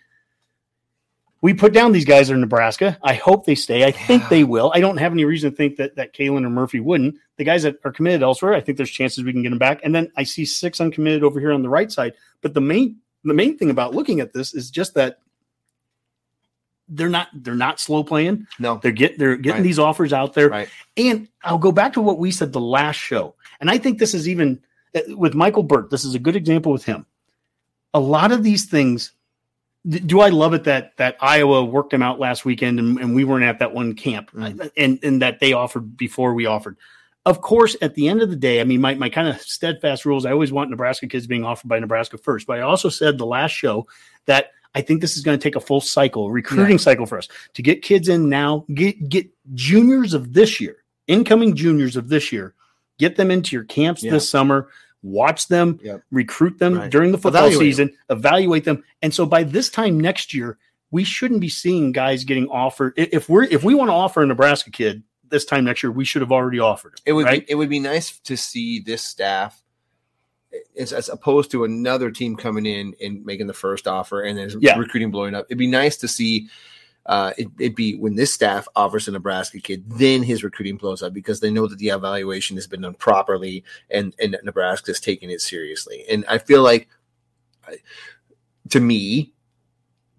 we put down these guys in Nebraska. I hope they stay. I think they will. I don't have any reason to think that that Kaelin or Murphy wouldn't. The guys that are committed elsewhere, I think there's chances we can get them back. And then I see six uncommitted over here on the right side. But the main the main thing about looking at this is just that they're not they're not slow playing. No. They're get they're getting Right. these offers out there. Right. And I'll go back to what we said the last show. And I think this is even uh, with Michael Burt, this is a good example with him. A lot of these things, do I love it that that Iowa worked them out last weekend and, and we weren't at that one camp Mm. and, and that they offered before we offered? Of course, at the end of the day, I mean, my, my kind of steadfast rules, I always want Nebraska kids being offered by Nebraska first. But I also said the last show that I think this is going to take a full cycle, recruiting cycle for us to get kids in now, get get juniors of this year, incoming juniors of this year, get them into your camps Yeah. this summer, watch them, Yep. recruit them Right. during the football Evaluate season, evaluate them. And so by this time next year, we shouldn't be seeing guys getting offered. If we're if we want to offer a Nebraska kid this time next year, we should have already offered. him, It would right? be it would be nice to see this staff as, as opposed to another team coming in and making the first offer and then Yeah. recruiting blowing up. It'd be nice to see uh, it, it'd be when this staff offers a Nebraska kid, then his recruiting blows up because they know that the evaluation has been done properly and and that Nebraska's taking it seriously. And I feel like, to me,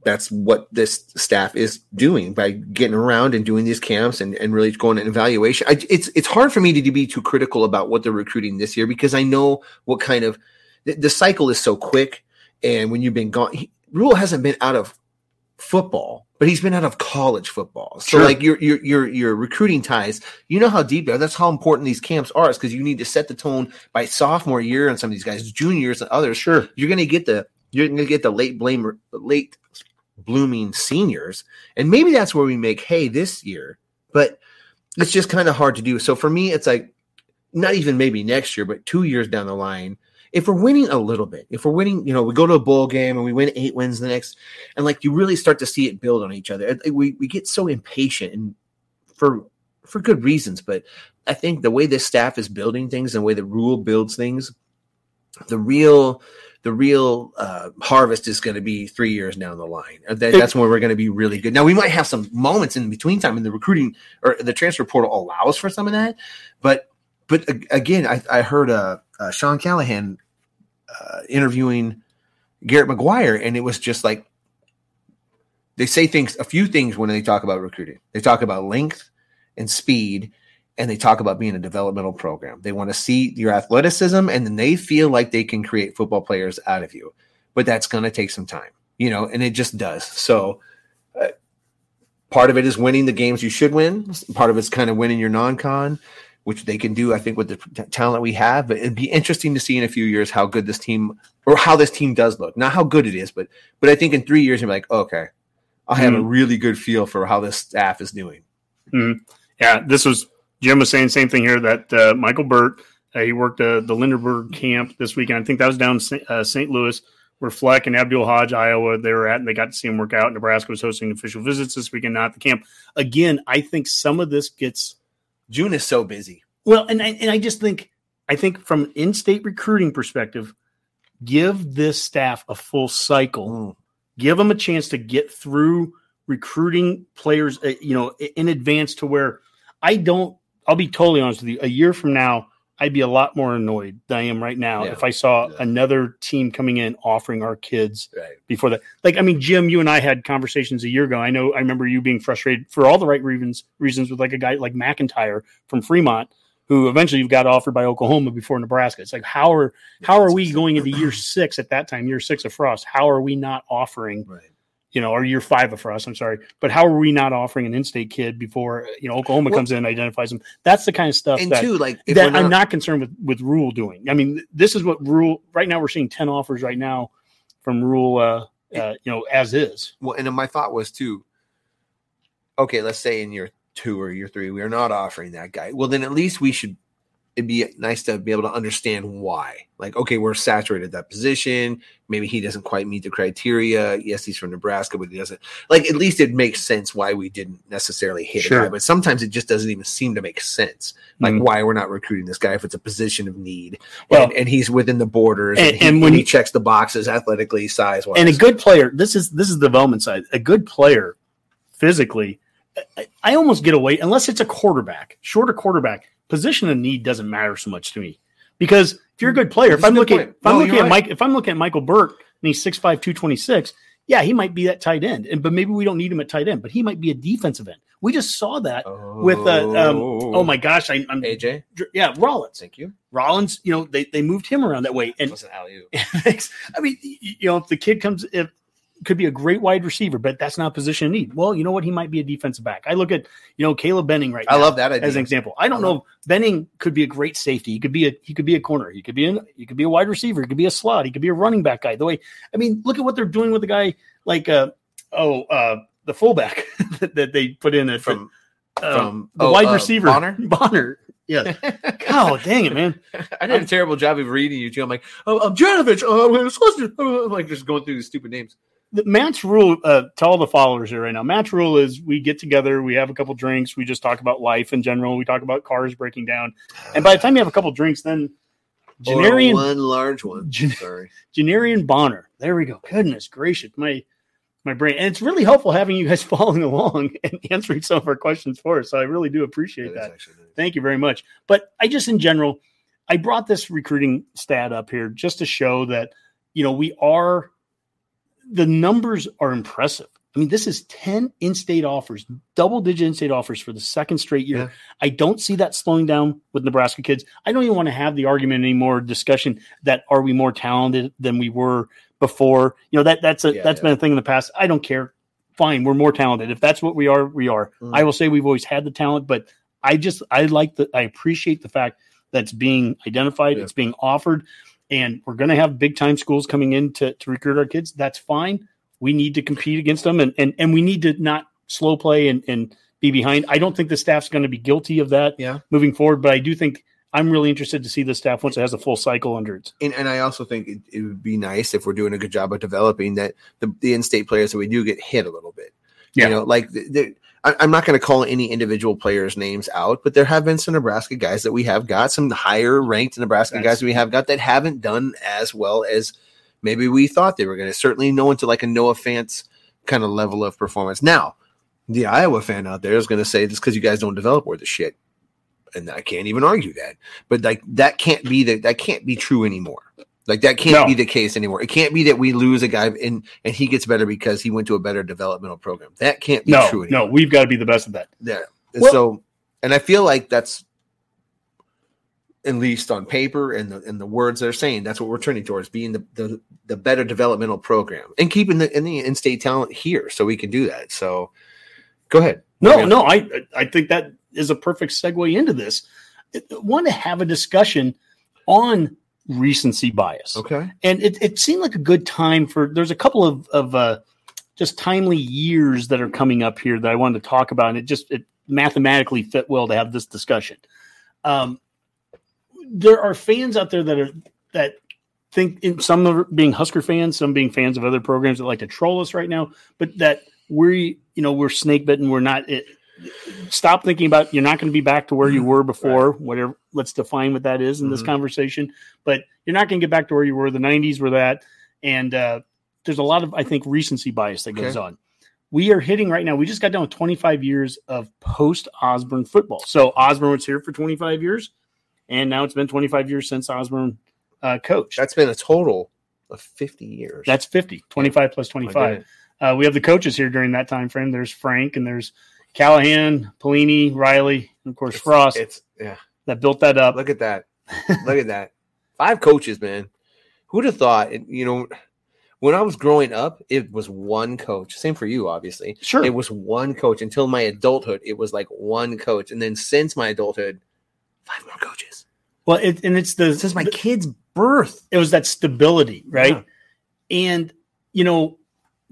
that's what this staff is doing by getting around and doing these camps and, and really going an evaluation. I, it's it's hard for me to, be too critical about what they're recruiting this year because I know what kind of the, the cycle is so quick. And when you've been gone, he, Rhule hasn't been out of football, but he's been out of college football. So Sure. like your your your your recruiting ties, you know how deep they are. That's how important these camps are, is because you need to set the tone by sophomore year on some of these guys, juniors and others. Sure. You're gonna get the you're gonna get the late blame late blooming seniors. And maybe that's where we make hay this year, but it's just kind of hard to do. So for me, it's like not even maybe next year, but two years down the line. If we're winning a little bit, if we're winning, you know, we go to a bowl game and we win eight wins the next, and like you really start to see it build on each other. We we get so impatient and for for good reasons, but I think the way this staff is building things and the way the Rhule builds things, the real the real uh, harvest is going to be three years down the line. That- that's when we're going to be really good. Now we might have some moments in between time, and the recruiting or the transfer portal allows for some of that. But but again, I, I heard uh, uh, Sean Callahan uh, interviewing Garrett McGuire, and it was just like they say things, a few things when they talk about recruiting. They talk about length and speed, and they talk about being a developmental program. They want to see your athleticism, and then they feel like they can create football players out of you. But that's going to take some time, you know, and it just does. So, uh, part of it is winning the games you should win. Part of it's kind of winning your non-con, which they can do, I think, with the t- talent we have. But it'd be interesting to see in a few years how good this team or how this team does look. Not how good it is, but but I think in three years you're like, okay, I have Mhm. a really good feel for how this staff is doing. Yeah, this was Jim was saying same thing here that uh, Michael Burt uh, he worked uh, the Linderberg camp this weekend. I think that was down in St. Uh, Louis, where Fleck and Abdul Hodge, Iowa, they were at, and they got to see him work out. Nebraska was hosting official visits this weekend, not the camp. Again, I think some of this gets June is so busy. well, and I, and I just think I think from an in-state recruiting perspective, give this staff a full cycle Mm. give them a chance to get through recruiting players uh, you know in advance to where i don't i'll be totally honest with you a year from now i'd be a lot more annoyed than i am right now Yeah. if i saw Yeah. another team coming in offering our kids Right. before that like i mean jim you and i had conversations a year ago i know i remember you being frustrated for all the right reasons reasons with like a guy like mcintyre from fremont who eventually got offered by oklahoma before nebraska it's like how are how are we going into [CLEARS THROAT] year six at that time year six of frost how are we not offering Right. You know, or year five for us. I'm sorry, but how are we not offering an in-state kid before you know Oklahoma Well- comes in and identifies him? That's the kind of stuff And that, two, like that we're I'm not concerned with with Rhule doing. I mean, this is what Rhule right now. We're seeing ten offers right now from Rhule, uh, uh, you know, as is. well, and then my thought was too. Okay, let's say in year two or year three, we are not offering that guy. Well, then at least we should. It'd be nice to be able to understand why. Like, okay, we're saturated at that position. Maybe he doesn't quite meet the criteria. Yes, he's from Nebraska, but he doesn't. Like, at least it makes sense why we didn't necessarily hit a guy. But sometimes it just doesn't even seem to make sense. Like, Mhm. why we're not recruiting this guy if it's a position of need, Well- and, and he's within the borders, and, And- he, and when he checks the boxes athletically, size wise. And a good player. This is this is the development side. A good player, physically, I, I almost get away unless it's a quarterback, shorter quarterback. Position of need doesn't matter so much to me because if you're a good player, if That's I'm looking, point. if I'm No, looking you're at right. Mike, if I'm looking at Michael Burke and he's 6'5", 226, yeah, he might be that tight end, and but maybe we don't need him at tight end, but he might be a defensive end. We just saw that with uh, um, oh my gosh, I, I'm AJ, yeah Rollins. thank you. Rollins, you know, they, they moved him around that way, and [LAUGHS] I mean, you know, if the kid comes, if could be a great wide receiver, but that's not a position of need. Well, you know what? He might be a defensive back. I look at, you know, Caleb Benning right now. I now love that idea. as an example. I don't know. if Benning could be a great safety. He could be a he could be a corner. He could be an he could be a wide receiver. He could be a slot. He could be a running back guy. The way I mean, look at what they're doing with the guy like uh oh uh the fullback [LAUGHS] that, that they put in at from uh, from the oh, wide uh, receiver Bonner. [LAUGHS] Bonner. Yeah. [LAUGHS] God dang it, man. I did a terrible job of reading you too. I'm like, oh, I'm Janovich. Oh, I'm supposed to. I'm like just going through the stupid names. The Matt's rule uh, to all the followers here right now. Matt's rule is we get together, we have a couple drinks, we just talk about life in general. We talk about cars breaking down, and by the time you have a couple drinks, then one large one. Jan- Sorry. Janarian Bonner. There we go. Goodness gracious, my my brain, and it's really helpful having you guys [LAUGHS] following along and answering some of our questions for us. So I really do appreciate That that. nice. Thank you very much. But I just, in general, I brought this recruiting stat up here just to show that, you know, we are, the numbers are impressive. I mean, this is 10 in state offers, double digit in state offers for the second straight year. Yeah. I don't see that slowing down with Nebraska kids. I don't even want to have the argument anymore, discussion that are we more talented than we were before? You know, that that's a, Yeah, that's yeah. been a thing in the past. I don't care. Fine. We're more talented. If that's what we are, we are. Mm. I will say we've always had the talent, but I just I like the I appreciate the fact that's being identified, it's being offered, and we're going to have big time schools coming in to, to recruit our kids. That's fine. We need to compete against them, and and and we need to not slow play and and be behind. I don't think the staff's going to be guilty of that Yeah. moving forward, but I do think I'm really interested to see the staff once it has a full cycle under it. And, and I also think it, it would be nice if we're doing a good job of developing that the, the in-state players that we do get hit a little bit. Yeah. You know, like the, the, I, I'm not going to call any individual players' names out, but there have been some Nebraska guys that we have got, some higher ranked Nebraska That's- guys that we have got that haven't done as well as maybe we thought they were going to. Certainly, no one to like a Noah Fant kind of level of performance. Now, the Iowa fan out there is going to say this because you guys don't develop worth a shit, and I can't even argue that. But like that can't be the, that can't be true anymore. Like that can't No. be the case anymore. It can't be that we lose a guy and and he gets better because he went to a better developmental program. That can't be No, true no, we've got to be the best at that. Yeah. Well- so, and I feel like that's at least on paper and the and the words they're saying. That's what we're turning towards being the the, the better developmental program and keeping the in the in state talent here, so we can do that. So, go ahead. No, Yeah. no, I I think that is a perfect segue into this. I want to have a discussion on recency bias. Okay. and it, it seemed like a good time for there's a couple of, of uh, just timely years that are coming up here that i wanted to talk about and it just it mathematically fit well to have this discussion um, there are fans out there that are that think in some are being husker fans some being fans of other programs that like to troll us right now but that we you know we're snake bitten we're not it, stop thinking about you're not going to be back to where you were before whatever let's define what that is in this Mhm. conversation. But you're not going to get back to where you were the 90s were that and uh, there's a lot of i think recency bias that goes Okay. on. We are hitting right now we just got done with 25 years of post osborne football. So osborne was here for 25 years and now it's been 25 years since osborne uh, coached. That's been a total of fifty years. that's 50 25 plus 25 uh, we have the coaches here during that time frame. There's frank and there's callahan Pelini, riley and of course It's- frost It's yeah. that built that up Look at that. Look at that. Five coaches, man. Who'd have thought? It, you know, when I was growing up, it was one coach. Same for you, obviously. sure It was one coach until my adulthood. It was like one coach, and then since my adulthood, five more coaches. well it, and it's the Since my the- kid's birth, it was that stability right Yeah. And you know,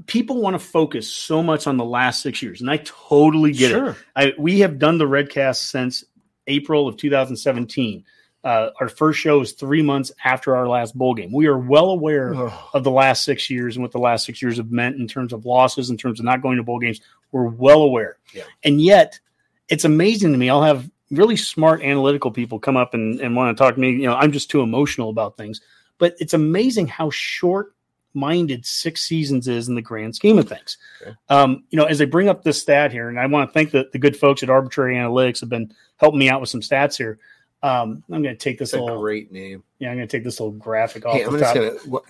people want to focus so much on the last six years, and I totally get it. Sure. I, we have done the Redcast since April of 2017. Uh, our first show is three months after our last bowl game. We are well aware of the last six years and what the last six years have meant in terms of losses, in terms of not going to bowl games. We're well aware. Yeah. And yet, it's amazing to me. I'll have really smart analytical people come up and, and want to talk to me. You know, I'm just too emotional about things. But it's amazing how short minded six seasons is in the grand scheme of things. Okay. Um, you know, as I bring up this stat here, and I want to thank the, the good folks at Arbitrary Analytics have been helping me out with some stats here. Um, I'm going to take this That's a little, great name. yeah, I'm going to take this little graphic off Hey, I'm just gonna what,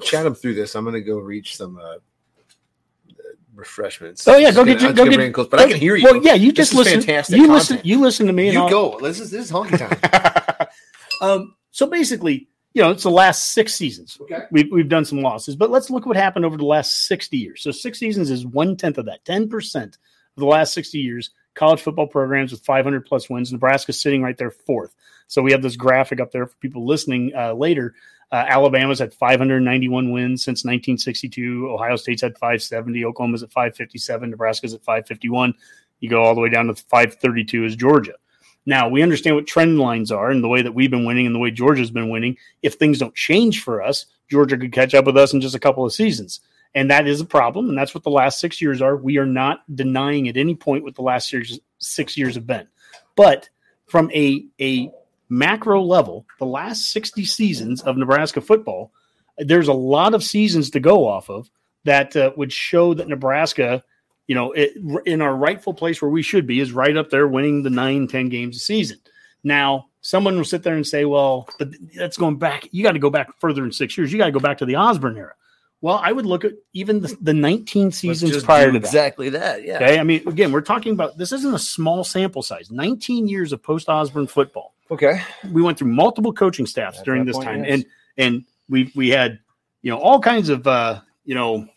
chat them through this. I'm gonna go reach some uh, refreshments. Oh yeah, go gonna- get your go get. gonna bring close, but I can hear you. Well, yeah, you This just is listen. fantastic You content. listen. You listen to me. And you go. This is this is Honke time. [LAUGHS] Um, so basically, you know, it's the last six seasons. okay. We've we've done some losses, but let's look what happened over the last sixty years. So six seasons is one tenth of that, ten percent of the last sixty years. College football programs with 500 plus wins. Nebraska's sitting right there fourth. So we have this graphic up there for people listening uh, later. Uh, Alabama's at 591 wins since 1962. Ohio State's at 570. Oklahoma's at 557. Nebraska's at 551. You go all the way down to 532 is Georgia. Now we understand what trend lines are and the way that we've been winning and the way Georgia's been winning. If things don't change for us, Georgia could catch up with us in just a couple of seasons. And that is a problem. And that's what the last six years are. We are not denying at any point what the last years, six years have been. But from a, a macro level, the last 60 seasons of Nebraska football, there's a lot of seasons to go off of that uh, would show that Nebraska, you know, it, in our rightful place where we should be is right up there winning the nine, 10 games a season. Now, someone will sit there and say, well, but that's going back. You got to go back further than six years. You got to go back to the Osborne era. Well, I would look at even the, the 19 Let's seasons prior to exactly that. Yeah. Okay. I mean, again, we're talking about this isn't a small sample size. 19 years of post Osborne football. Okay. We went through multiple coaching staffs At during this point, time, yes. and and we we had you know all kinds of uh, you know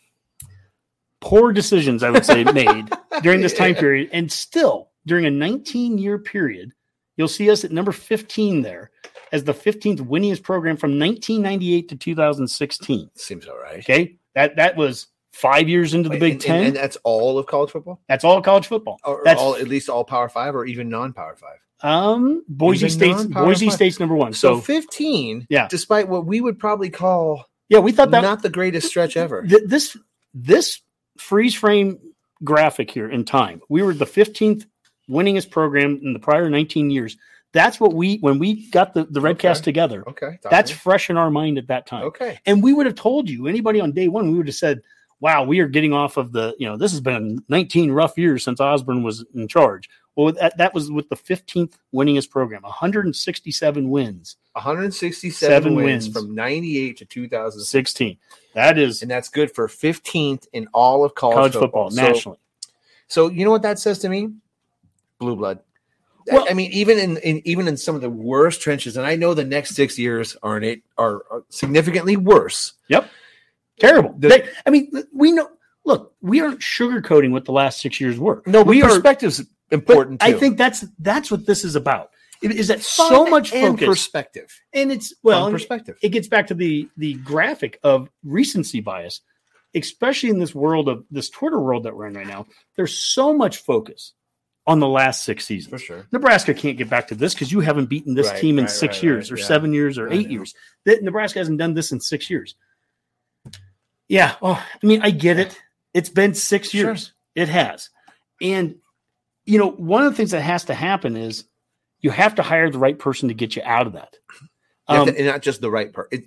poor decisions I would say [LAUGHS] made during this time Yeah. period, and still during a 19 year period, you'll see us at number 15 there as the 15th winningest program from 1998 to 2016. Seems all right. Okay, that that was five years into the Big and, Ten. and, and that's all of college football, That's all college football. or, or That's all at least all Power Five, or even non-Power Five. um Boise Even State's Boise five? State's number one. So, So, fifteen. Yeah. Despite what we would probably call yeah, we thought that not the greatest stretch ever. th- this this freeze frame graphic here in time. We were the 15th winningest program in the prior 19 years. That's what we when we got the the Redcast Okay. together. Okay. That's fresh in our mind at that time. okay. And we would have told you anybody on day one. We would have said, wow, we are getting off of the, you know, this has been 19 rough years since Osborne was in charge. Well, that, that was with the 15th winningest program, 167 wins, 167 Seven wins, wins. from 98 to 2016. That is And that's good for 15th in all of college, college football So- nationally. So you know what that says to me? Blue blood. I- Well- I mean, even in, in even in some of the worst trenches, and I know the next six years are in it are, are significantly worse. Yep. Terrible. The- They- I mean, we know, look, we aren't sugarcoating what the last six years were. No, but we are perspective's but important. I think that's that's what this is about. It- Is that Fun so much and focus perspective. and it's Well, perspective. it gets back to the the graphic of recency bias, especially in this world of this Twitter world that we're in right now. There's so much focus on the last six seasons. for sure. Nebraska can't get back to this because you haven't beaten this Right, team in right, six right, years or yeah. seven years or I eight know. years. That Nebraska hasn't done this in six years. Yeah. Well, I mean, I get it. It's been six Sure. years. It has. And, you know, one of the things that has to happen is you have to hire the right person to get you out of that. Um, to- and not just the right person.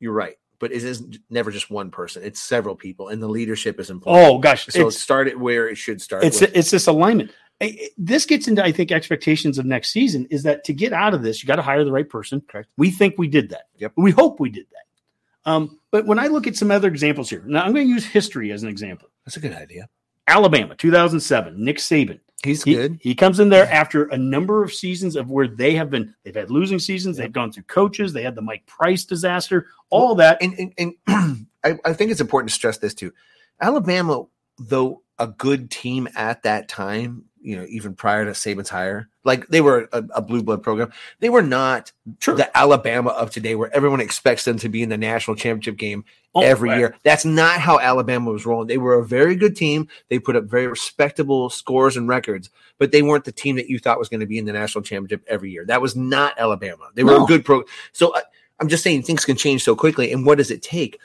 You're right, but it is never just one person. It's several people, and the leadership is important. oh, gosh. so start it where it should start. it's, with. it's this alignment. I- This gets into, I think, expectations of next season is that to get out of this, you got to hire the right person. Correct. We think we did that. Yep. We hope we did that. Um, but when I look at some other examples here, now I'm going to use history as an example. That's a good idea. Alabama, 2007, Nick Saban. He's He, good. he comes in there after a number of seasons of where they have been, they've had losing seasons, they've gone through coaches, they had the Mike Price disaster, all that. and and, and [CLEARS THROAT] I, I think it's important to stress this too. Alabama, though a good team at that time, you know, even prior to Saban's hire, like they were a, a blue blood program. They were not Sure. the Alabama of today, where everyone expects them to be in the national championship game Oh, every right. year. That's not how Alabama was rolling. They were a very good team. They put up very respectable scores and records, but they weren't the team that you thought was going to be in the national championship every year. That was not Alabama. They were No. a good pro. So I, I'm just saying things can change so quickly. And what does it take?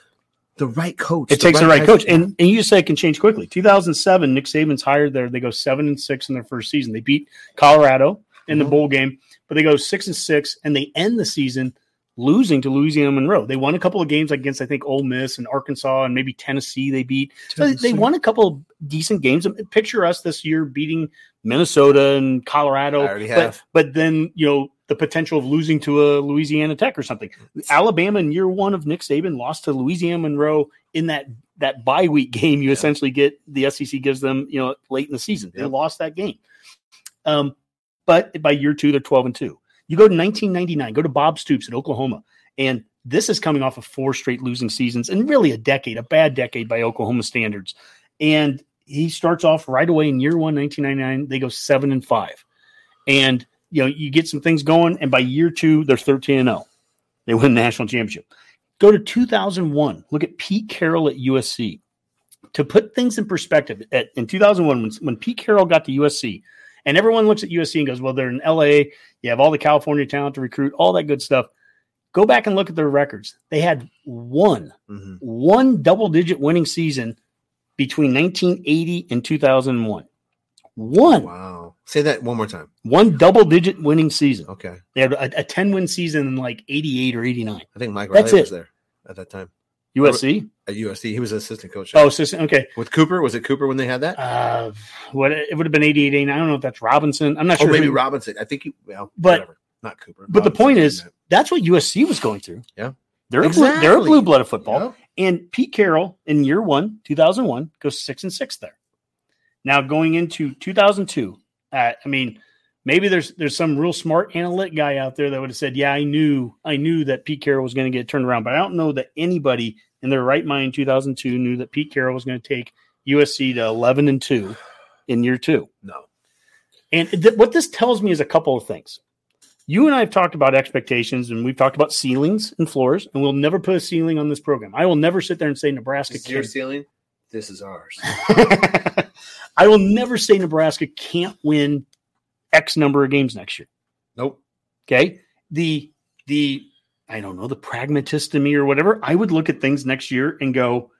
The right coach. It takes the right coach, and, and you just say it can change quickly. 2007, Nick Saban's hired there. They go seven and six in their first season. They beat Colorado in the Mhm. bowl game, but they go six and six, and they end the season losing to Louisiana Monroe. They won a couple of games against I think Ole Miss and Arkansas and maybe Tennessee. They beat. So they- won a couple of decent games. Picture us this year beating Minnesota and Colorado. But, but then you know the potential of losing to a Louisiana Tech or something. Alabama in year one of Nick Saban lost to Louisiana Monroe in that that bye week [LAUGHS] game. You essentially get the SEC gives them you know late in the season. They lost that game. Um, but by year two, they're twelve and two. You go to 1999, go to Bob Stoops at Oklahoma, and this is coming off of four straight losing seasons and really a decade, a bad decade by Oklahoma standards. And he starts off right away in year one, 1999. They go seven and five, and you know you get some things going. And by year two, they're 13 and 0. They win the national championship. Go to 2001. Look at Pete Carroll at USC. To put things in perspective, at, in 2001, when, when Pete Carroll got to USC, and everyone looks at USC and goes, "Well, they're in LA. You have all the California talent to recruit, all that good stuff." Go back and look at their records. They had one Mhm. one double digit winning season between 1980 and 2001. One, Wow. Say that one more time. one double digit winning season. Okay. They had a, a 10 win season in like 88 or 89. I think Mike Riley was there at that time USC? at USC. He was an assistant coach. Oh, so, okay. with Cooper. Was it Cooper when they had that? Uh, what it would have been 88, 89. I don't know if that's Robinson. I'm not oh, sure. maybe who- Robinson. I think he. Well, But- whatever. not Cooper. but the point is, that. that's what USC was going through. Yeah. They're, a blue, they're a blue blood of football. And Pete Carroll in year one, 2001, goes six and six there. Now going into 2002, uh, I mean, maybe there's there's some real smart analytic guy out there that would have said, "Yeah, I knew I knew that Pete Carroll was going to get turned around," but I don't know that anybody in their right mind, in 2002, knew that Pete Carroll was going to take USC to 11 and two in year two. No. And th- what this tells me is a couple of things. You and I have talked about expectations and we've talked about ceilings and floors, and we'll never put a ceiling on this program. I will never sit there and say Nebraska This is your ceiling. This is ours. [LAUGHS] [LAUGHS] I will never say Nebraska can't win X number of games next year. Nope. Okay. The the I don't know, the pragmatist in me or whatever, I would look at things next year and go,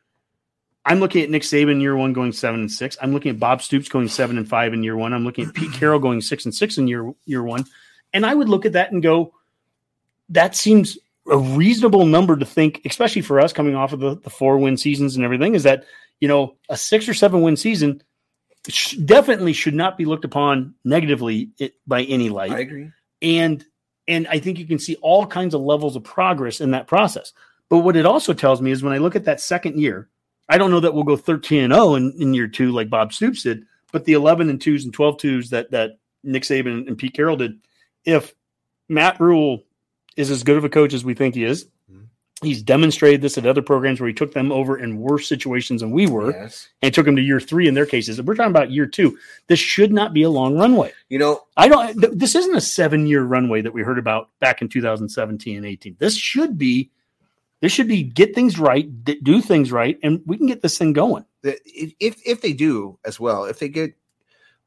I'm looking at Nick Saban year one going seven and six. I'm looking at Bob Stoops going seven and five in year one. I'm looking at Pete Carroll going six and six in year year one. And I would look at that and go, that seems a reasonable number to think, especially for us coming off of the, the four win seasons and everything, is that you know a six or seven win season sh- definitely should not be looked upon negatively it, by any light. I agree. and and I think you can see all kinds of levels of progress in that process. But what it also tells me is when I look at that second year, I don't know that we'll go 13 and 0 in, in year two like Bob Stoops did, but the 11 and 2s and 12 2s that that Nick Saban and Pete Carroll did, if Matt Rhule is as good of a coach as we think he is. He's demonstrated this at other programs where he took them over in worse situations than we were Yes. and took them to year three in their cases. We're talking about year two, this should not be a long runway. You know, I don't. th- This isn't a seven-year runway that we heard about back in 2017 and 18. This should be. This should be get things right, d- do things right, and we can get this thing going. if if they do as well, if they get,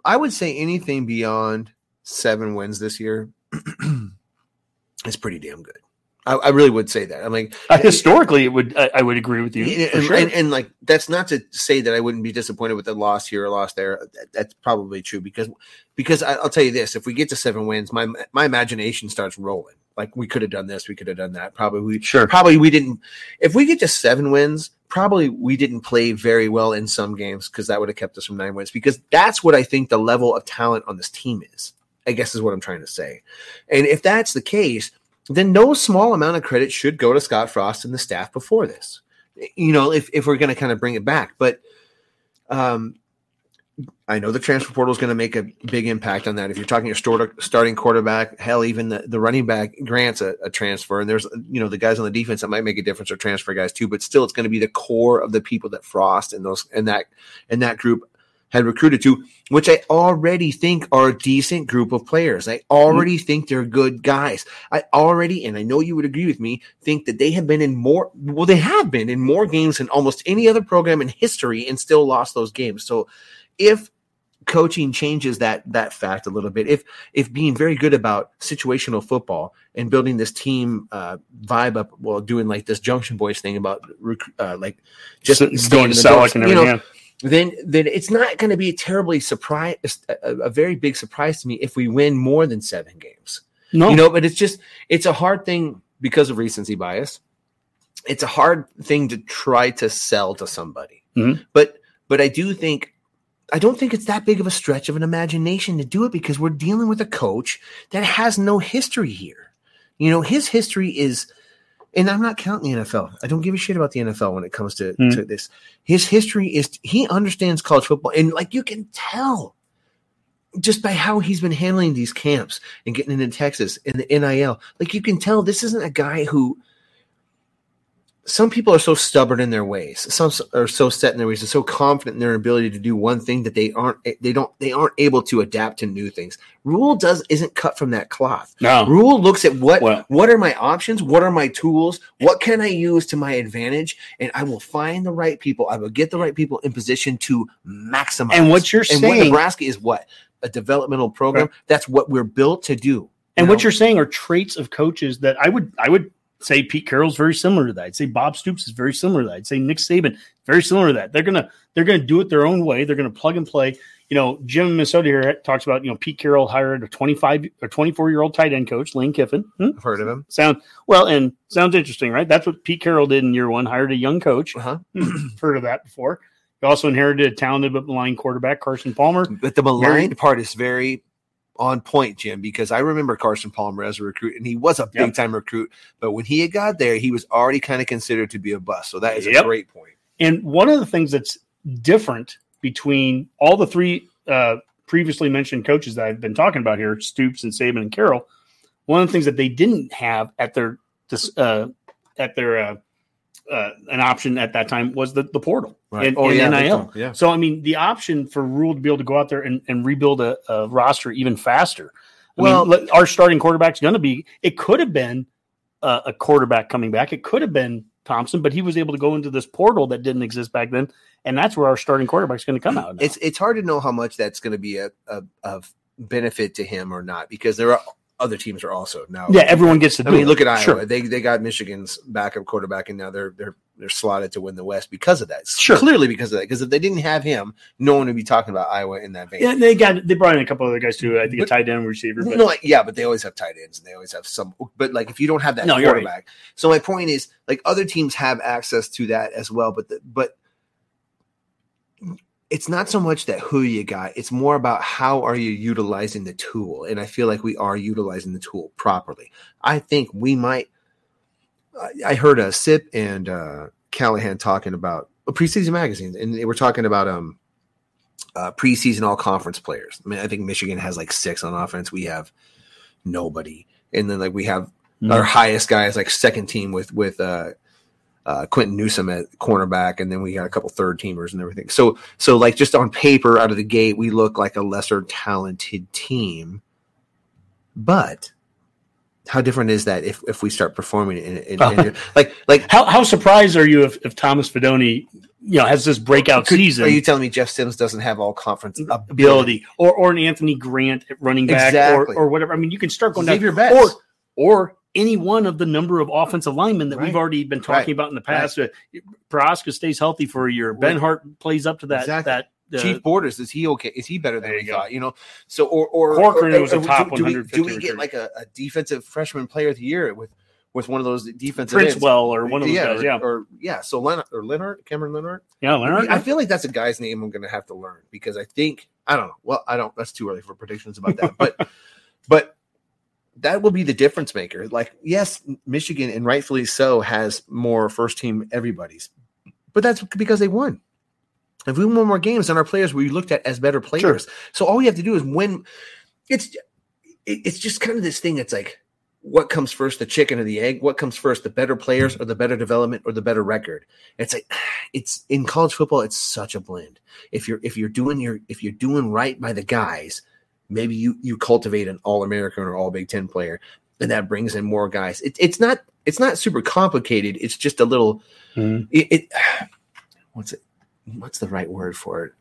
I would say anything beyond seven wins this year [CLEARS THROAT] is pretty damn good. I, I really would say that. I'm like, Uh, historically, it would. I, I would agree with you. and, sure. and, and, like that's not to say that I wouldn't be disappointed with a loss here or loss there. That, that's probably true because because I, I'll tell you this: if we get to seven wins, my my imagination starts rolling. Like we could have done this, we could have done that. Probably we sure. probably we didn't. If we get to seven wins, probably we didn't play very well in some games because that would have kept us from nine wins. Because that's what I think the level of talent on this team is. I guess is what I'm trying to say. And if that's the case, then no small amount of credit should go to Scott Frost and the staff before this. You know, if if we're going to kind of bring it back, but um, I know the transfer portal is going to make a big impact on that. If you're talking your start, starting quarterback, hell, even the, the running back grants a, a transfer, and there's you know the guys on the defense that might make a difference or transfer guys too. But still, it's going to be the core of the people that Frost and those and that and that group had recruited to, which I already think are a decent group of players. I already think they're good guys. I already, and I know you would agree with me, think that they have been in more, well, they have been in more games than almost any other program in history and still lost those games. So if coaching changes that that fact a little bit if if being very good about situational football and building this team uh vibe up while doing like this junction boys thing about rec- uh, like just going to sell and you everything. know, then then it's not going to be a terribly surprise a, a very big surprise to me if we win more than seven games. No, you know but it's just it's a hard thing because of recency bias. It's a hard thing to try to sell to somebody. Mhm. but but i do think i don't think it's that big of a stretch of an imagination to do it because we're dealing with a coach that has no history here. You know his history is and i'm not counting the nfl i don't give a shit about the nfl when it comes to, Mhm. to this his history is he understands college football and like you can tell just by how he's been handling these camps and getting into Texas and the NIL. Like you can tell this isn't a guy who some people are so stubborn in their ways. Some are so set in their ways and so confident in their ability to do one thing that they aren't eh, they don't they aren't able to adapt to new things. Rhule does isn't cut from that cloth. no. Rhule looks at what Well- what are my options, what are my tools, what can I use to my advantage, and I will find the right people. I will get the right people in position to maximize. And what you're and what saying- Nebraska is what a developmental program. That's what we're built to do. And you what you're saying are traits of coaches that I would I would say Pete Carroll's very similar to that. I'd say Bob Stoops is very similar to that. I'd say Nick Saban very similar to that. They're gonna they're gonna do it their own way. They're gonna plug and play. You know, Jim in Minnesota here talks about you know Pete Carroll hired a 25 or 24 year old tight end coach Lane Kiffin. Hmm? I've heard of him. Sound well and sounds interesting, right? That's what Pete Carroll did in year one. Hired a young coach. Uh-huh. Heard of that before. He also inherited a talented but maligned quarterback, Carson Palmer. But the maligned part is very on point, Jim, because I remember Carson Palmer as a recruit, and he was a big time recruit. But when he had got there, he was already kind of considered to be a bust. So that is Yep. a great point. And one of the things that's different between all the three uh, previously mentioned coaches that I've been talking about here, Stoops and Saban and Carroll, one of the things that they didn't have at their this uh, at their uh, uh, an option at that time was the, the portal and, Oh, and yeah, NIL. Yeah. So I mean, the option for Rhule to be able to go out there and, and rebuild a, a roster even faster. I Well- mean, our starting quarterback's going to be. It could have been uh, a quarterback coming back. It could have been Thompson, but he was able to go into this portal that didn't exist back then, and that's where our starting quarterback's going to come out. now. It's it's hard to know how much that's going to be a, a of benefit to him or not because there are other teams are also now. yeah, everyone gets to. I mean, look at Iowa. Sure. They they got Michigan's backup quarterback, and now they're they're they're slotted to win the West because of that. Sure. clearly because of that. Because if they didn't have him, no one would be talking about Iowa in that vein. Yeah, they got they brought in a couple other guys too. I think a But- tight end receiver. But No, like, yeah, but they always have tight ends and they always have some. But like, if you don't have that No, you're right. quarterback, so my point is, like, other teams have access to that as well. But the, but it's not so much that who you got; it's more about how are you utilizing the tool. And I feel like we are utilizing the tool properly. I think we might. I- heard a Sip and uh, Callahan talking about a preseason magazine, and they were talking about um uh, preseason all conference players. I mean, I think Michigan has like six on offense. We have nobody, and then like we have Mhm. our highest guy is like second team with with uh, uh, Quinton Newsome at cornerback, and then we got a couple third teamers and everything. So so like just on paper out of the gate, we look like a lesser talented team, but. How different is that if, if we start performing in, in, in [LAUGHS] like like how how surprised are you if, if Thomas Fidone, you know, has this breakout could- season Are you telling me Jeff Sims doesn't have all conference ability? ability, or or an Anthony Grant at running back, Exactly. or or whatever? I mean, you can start going Xavier down, Betts. or or any one of the number of offensive linemen that we've already been talking Right. about in the past. Uh, Proska stays healthy for a year. Benhart plays up to that Exactly. that. Uh, Chief Borders is he okay? Is he better than we go. thought? You know, so or or Corcoran or, was a top do, do we, do we get like a, a defensive freshman player of the year with with one of those defensive Prince ends? Well or one of those yeah, guys. or, Yeah, or yeah. So Leonard or Leonard Cameron Leonard. yeah. Leonard. I feel like that's a guy's name I'm going to have to learn because I think I don't know. Well, I don't. That's too early for predictions about that, but [LAUGHS] but that will be the difference maker. Like, yes, Michigan and rightfully so has more first team everybody's, but that's because they won. If we won more games than our players, we looked at as better players. So all we have to do is win. It's it's just kind of this thing. that's like, what comes first, the chicken or the egg? What comes first, the better players or the better development or the better record? It's like [SIGHS] it's in college football. It's such a blend. If you're if you're doing your if you're doing right by the guys, maybe you you cultivate an All American or All Big Ten player, and that brings in more guys. It, it's not it's not super complicated. It's just a little. Mhm. It, it [SIGHS] what's it? What's the right word for it?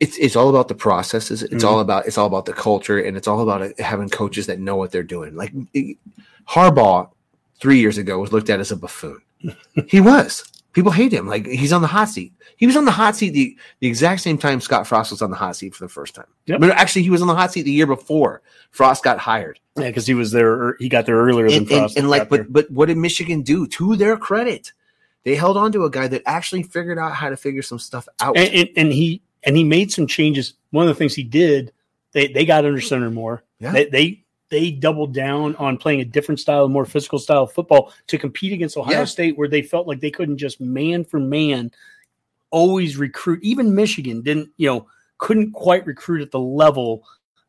It's it's all about the processes. It's all about it's all about the culture, and it's all about uh, having coaches that know what they're doing. Like it- Harbaugh, three years ago, was looked at as a buffoon. [LAUGHS] he was. People hate him. Like he's on the hot seat. He was on the hot seat the, the exact same time Scott Frost was on the hot seat for the first time. Yep. But actually, he was on the hot seat the year before Frost got hired. Yeah, because he was there. He got there earlier than And, and, Frost. and like, got there. but but what did Michigan do? To their credit, they held on to a guy that actually figured out how to figure some stuff out. and, and, and he and he made some changes. One of the things he did, they they got under center more. Yeah. They, they they doubled down on playing a different style, a more physical style of football to compete against Ohio Yeah. State, where they felt like they couldn't just man for man always recruit. Even Michigan didn't, you know, couldn't quite recruit at the level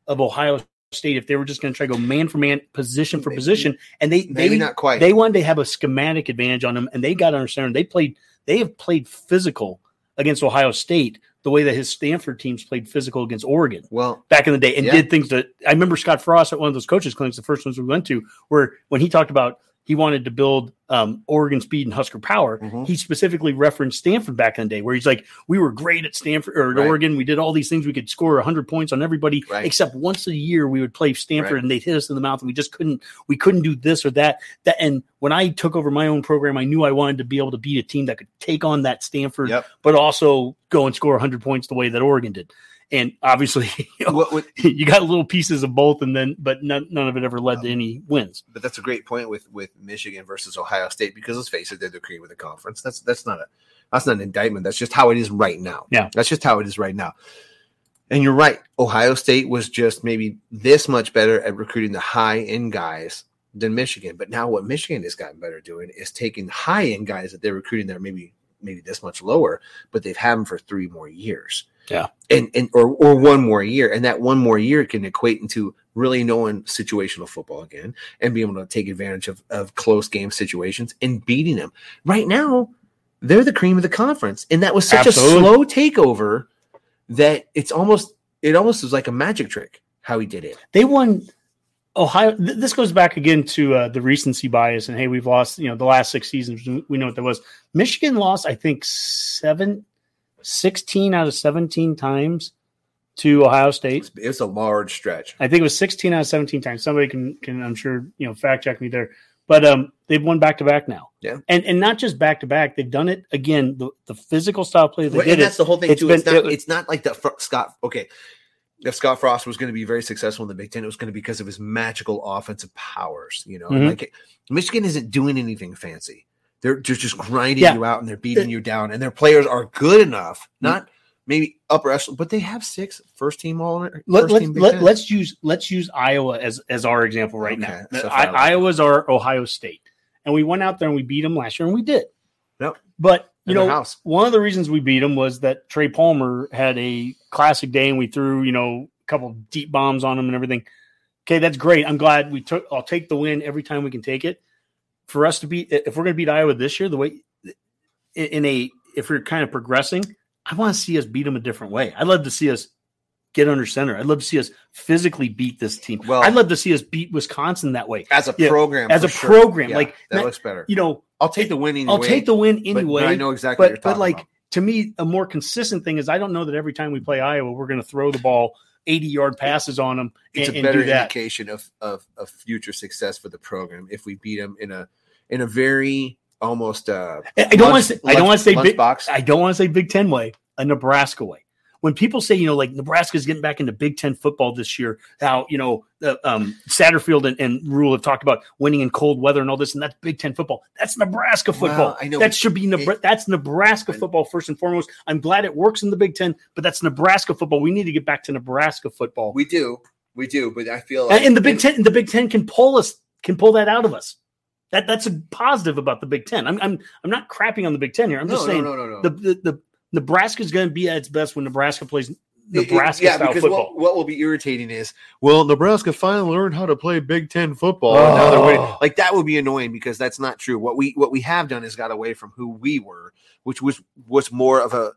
of Ohio State if they were just going to try to go man for man, position for Maybe- position. And they Maybe they not quite. they wanted to have a schematic advantage on them, and they got under center. They played. They have played physical against Ohio State the way that his Stanford teams played physical against Oregon well, back in the day, and Yeah. did things that I remember Scott Frost at one of those coaches clinics, the first ones we went to, where when he talked about he wanted to build um, Oregon speed and Husker power, Mhm. he specifically referenced Stanford back in the day, where he's like, we were great at Stanford or at Right. Oregon. We did all these things. We could score 100 points on everybody, Right. except once a year we would play Stanford Right. and they'd hit us in the mouth, and we just couldn't. We couldn't do this or that. That and when I took over my own program, I knew I wanted to be able to beat a team that could take on that Stanford, Yep. but also go and score 100 points the way that Oregon did. And obviously, [LAUGHS] you, know, what, what, [LAUGHS] you got little pieces of both, and then but none, none of it ever led to um, any wins. but that's a great point with with Michigan versus Ohio State because let's face it, they're the cream of the conference. That's that's not a that's not an indictment. That's just how it is right now. Yeah. that's just how it is right now. And you're right. Ohio State was just maybe this much better at recruiting the high end guys than Michigan. But now what Michigan has gotten better doing is taking high end guys that they're recruiting that are maybe maybe this much lower, but they've had them for three more years. Yeah. And and or or one more year. And that one more year can equate into really knowing situational football again and being able to take advantage of, of close game situations and beating them. Right now, they're the cream of the conference. And that was such Absolutely. a slow takeover that it's almost it almost was like a magic trick how he did it. They won Ohio. Th- this goes back again to uh, the recency bias, and hey, we've lost. You know, the last six seasons, we know what that was. Michigan lost, I think, seven, 16 out of seventeen times to Ohio State. It's a large stretch. I think it was 16 out of 17 times. Somebody can can I'm sure you know fact check me there. But um, they've won back to back now. Yeah. and and not just back to back. They've done it again. The, the physical style play they Well, did and it. that's the whole thing It's too. been- it's not. it- it's not like the Fr- Scott. Okay, if Scott Frost was going to be very successful in the Big Ten, it was going to be because of his magical offensive powers. You know, Mhm. like Michigan isn't doing anything fancy. They're just just grinding Yeah. you out and they're beating you down, and their players are good enough. Mm-hmm. Not maybe upper echelon, but they have six first team all. First Let, let's team let, let's use let's use Iowa as as our example right Okay, now. so I, Iowa's our Ohio State, and we went out there and we beat them last year, and we did. Yep. But you In know, one of the reasons we beat them was that Trey Palmer had a classic day, and we threw you know a couple deep bombs on him and everything. Okay, that's great. I'm glad we took. I'll take the win every time we can take it. For us to beat, if we're going to beat Iowa this year, the way in, a if we're kind of progressing, I want to see us beat them a different way. I'd love to see us get under center. I'd love to see us physically beat this team. Well- I'd love to see us beat Wisconsin that way. as a Yeah, program, as a sure. program, Yeah, like, that not- looks better. You know, I'll take the win anyway. I'll take the win anyway. I know exactly. what you're but but like about. to me, a more consistent thing is I don't know that every time we play Iowa, we're going to throw the ball 80 yard passes on them and, it's a and better do that. indication of, of of future success for the program if we beat them in a in a very almost uh I don't want to say I don't want to say big, box. I don't want to say Big Ten way, a Nebraska way. When people say, you know, like Nebraska's getting back into Big Ten football this year, how, you know, the, um, Satterfield and, and Rhule have talked about winning in cold weather and all this, and that's Big Ten football. That's Nebraska Well, football. I know, that should be Nebra- it- that's Nebraska football first and foremost. I'm glad it works in the Big Ten, but that's Nebraska football. We need to get back to Nebraska football. we do, we do, but I feel like and the Big Ten, the Big Ten can pull us, can pull that out of us. That that's a positive about the Big Ten. I'm I'm I'm not crapping on the Big Ten here. I'm No, just saying no, no, no. the the, the Nebraska is going to be at its best when Nebraska plays It- it- Nebraska yeah, style because football. what, what will be irritating is, well, Nebraska finally learned how to play Big Ten football. and now they're. Oh. Like that would be annoying because that's not true. What we what we have done is got away from who we were, which was was more of a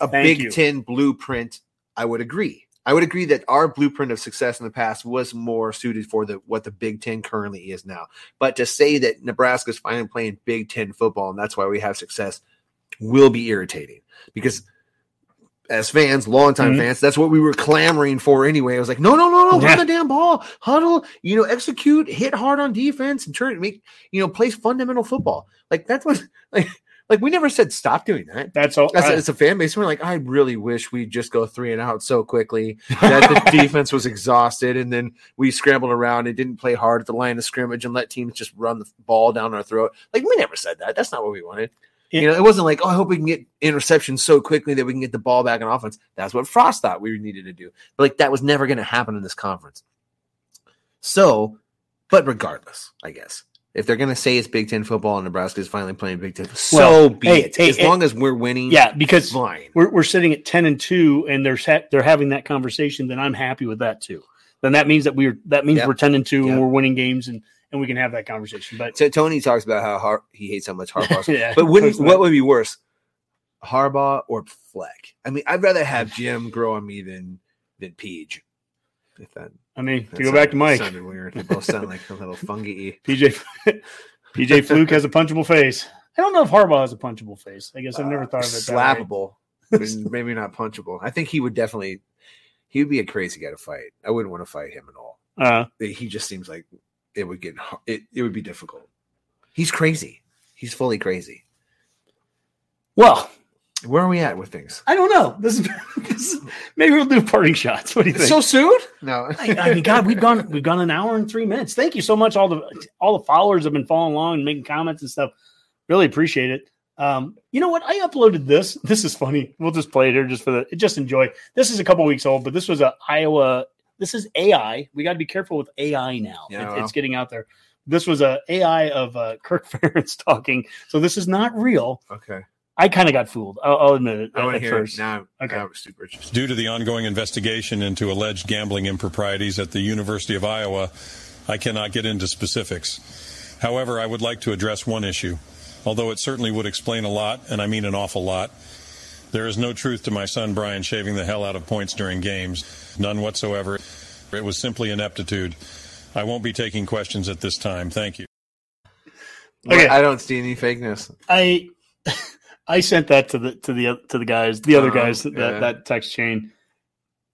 a Thank Big you. Ten blueprint. I would agree. I would agree that our blueprint of success in the past was more suited for the what the Big Ten currently is now. But to say that Nebraska's finally playing Big Ten football and that's why we have success will be irritating because as fans, longtime Mhm. fans, that's what we were clamoring for anyway. I was like, no, no, no, no, Yeah. run the damn ball, huddle, you know, execute, hit hard on defense, and turn it, make, you know, play fundamental football. Like that's what, [LAUGHS] like, like we never said stop doing that. That's all. As, I- as a fan base, we're like, I really wish we'd just go three and out so quickly [LAUGHS] that the defense was exhausted, and then we scrambled around and didn't play hard at the line of scrimmage and let teams just run the ball down our throat. Like we never said that. That's not what we wanted. You know, it wasn't like, oh, I hope we can get interceptions so quickly that we can get the ball back on offense. That's what Frost thought we needed to do. But like that was never going to happen in this conference. So, but regardless, I guess if they're going to say it's Big Ten football and Nebraska is finally playing Big Ten, so Well, be hey, it. hey, as hey, long as we're winning, yeah, because fine. we're we're sitting at ten and two, and they're ha- they're having that conversation. Then I'm happy with that too. Then that means that we're that means Yep. we're ten and two, Yep. and we're winning games, and and we can have that conversation. But So Tony talks about how Har- he hates how much Harbaugh. [LAUGHS] yeah, but wouldn't, what would be worse, Harbaugh or Fleck? I mean, I'd rather have Jim grow on me than than Peach. If that, I mean, to that go back to Mike, sounded weird. They both sound like a little [LAUGHS] fungi. PJ [LAUGHS] PJ Fleck has a punchable face. I don't know if Harbaugh has a punchable face. I guess I've never thought of it. That way. slappable, maybe not punchable. I think he would definitely. He would be a crazy guy to fight. I wouldn't want to fight him at all. Uh, He just seems like it would get har- it. It would be difficult. He's crazy. He's fully crazy. well, Where are we at with things? I don't know. This is, [LAUGHS] this is maybe we'll do parting shots. What do you think? So soon? No. [LAUGHS] I, I mean, God, we've gone we've gone an hour and three minutes. Thank you so much. All the all the followers have been following along and making comments and stuff. Really appreciate it. Um, you know what? I uploaded this. This is funny. We'll just play it here just for the just enjoy. This is a couple weeks old, but this was a Iowa. This is AI. We got to be careful with AI now. Yeah, It- well. It's getting out there. This was a AI of uh, [LAUGHS] Kirk Ferentz talking. So this is not real. okay. I kind of got fooled. I'll, I'll admit it I want to hear first. it now. Okay. Now I'm super interested. Due to the ongoing investigation into alleged gambling improprieties at the University of Iowa, I cannot get into specifics. However, I would like to address one issue. Although it certainly would explain a lot, and I mean an awful lot, there is no truth to my son Brian shaving the hell out of points during games. None whatsoever. It was simply ineptitude. I won't be taking questions at this time. Thank you. Okay. I don't see any fakeness. I [LAUGHS] I sent that to the to the to the guys, the other Uh-huh, guys that yeah. that text chain,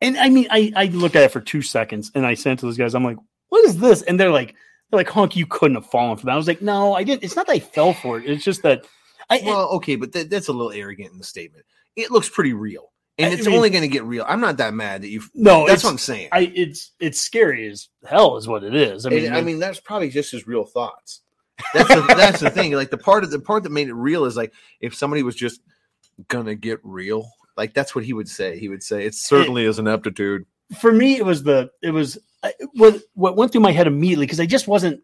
and I mean, I I looked at it for two seconds, and I sent to those guys. I'm like, what is this? And they're like, They're like, Honk, you couldn't have fallen for that. I was like, no, I didn't. It's not that I fell for it. It's just that I, Well, okay, but that, that's a little arrogant in the statement. It looks pretty real, and I it's mean- only going to get real. I'm not that mad that you. No, that's what I'm saying. I, it's it's scary as hell, is what it is. I mean, mean, I mean, that's probably just his real thoughts. That's the, that's the thing. Like the part of the part that made it real is like if somebody was just gonna get real, like that's what he would say. He would say it certainly is an aptitude. for me, it was the it was I- what what went through my head immediately because I just wasn't.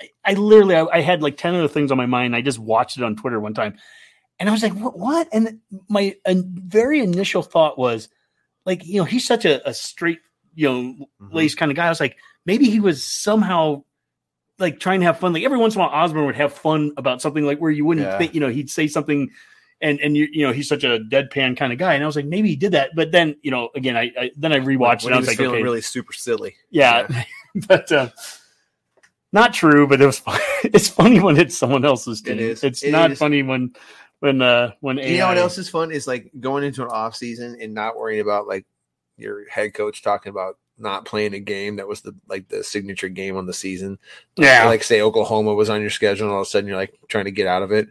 I, I literally I, I had like ten other things on my mind. I just watched it on Twitter one time, and I was like, "What?" what? And my very initial thought was, like, you know, he's such a, a straight, you know, Mm-hmm. laced kind of guy. I was like, maybe he was somehow like trying to have fun. Like every once in a while, Osborne would have fun about something like where you wouldn't Yeah. think, you know, he'd say something. And and you you know he's such a deadpan kind of guy, and I was like maybe he did that, but then you know again I, I then I rewatched when it. I he was, like feeling okay, really super silly. yeah, [LAUGHS] but uh, not true. But it was fun. [LAUGHS] it's funny when it's someone else's It team. is. It's It not is. funny when when uh when You know what else is fun is like going into an off season and not worrying about like your head coach talking about not playing a game that was the like the signature game on the season. Yeah. like say Oklahoma was on your schedule and all of a sudden you're like trying to get out of it.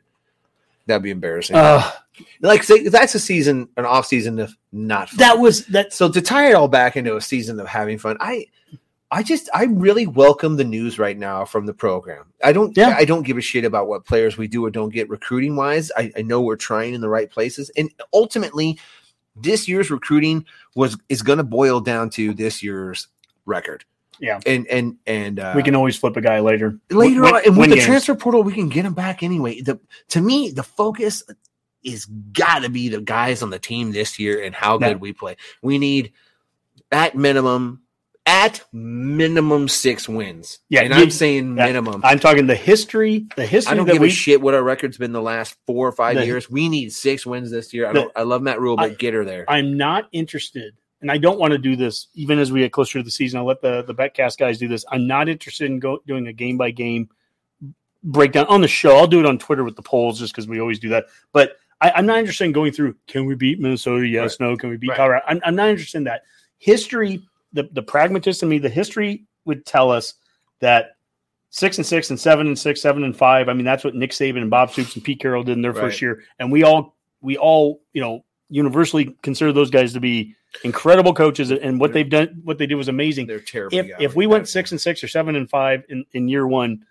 That'd be embarrassing. Uh, like say that's a season, an off season of not fun. that was that. so to tie it all back into a season of having fun. I I just I really welcome the news right now from the program. I don't Yeah. I don't give a shit about what players we do or don't get recruiting wise. I, I know we're trying in the right places. And ultimately this year's recruiting was is gonna boil down to this year's record. Yeah. And and and uh we can always flip a guy later. later Win- on, and with the games. transfer portal, we can get him back anyway. The to me, the focus is got to be the guys on the team this year and how Yeah. good we play. We need at minimum, at minimum six wins. Yeah, and you- I'm saying minimum. I'm talking the history. The history I don't give we a shit what our record's been the last four or five The- years. We need six wins this year. I The-. I love Matt Rhule, but I- get her there. I'm not interested, and I don't want to do this even as we get closer to the season. I'll let the the Betcast guys do this. I'm not interested in go, doing a game by game breakdown on the show. I'll do it on Twitter with the polls just because we always do that. But I, I'm not interested in going through. Can we beat Minnesota? Yes, no. Can we beat Right. Colorado? I'm, I'm not interested in that. History, the the pragmatist in me, the history would tell us that. Six and six and seven and six, seven and five. I mean, that's what Nick Saban and Bob Stoops and Pete Carroll did in their first year, and we all, we all, you know, universally consider those guys to be incredible coaches, and what they've done, what they did was amazing. They're terrible. If if we went six and six or seven and five in, in year one,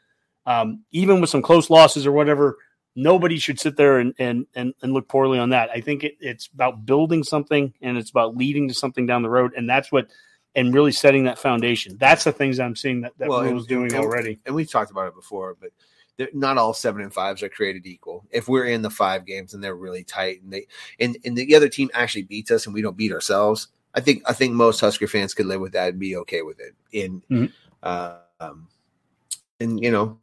um, even with some close losses or whatever, nobody should sit there and and and, and look poorly on that. I think it, it's about building something, and it's about leading to something down the road, and that's what, and really setting that foundation. That's the things I'm seeing that that Well, Rhule's and- doing and- already. and we've talked about it before, but not all seven and fives are created equal. If we're in the five games and they're really tight, and they and, and the other team actually beats us, and we don't beat ourselves, I think I think most Husker fans could live with that and be okay with it. In Mhm. uh, um, and you know.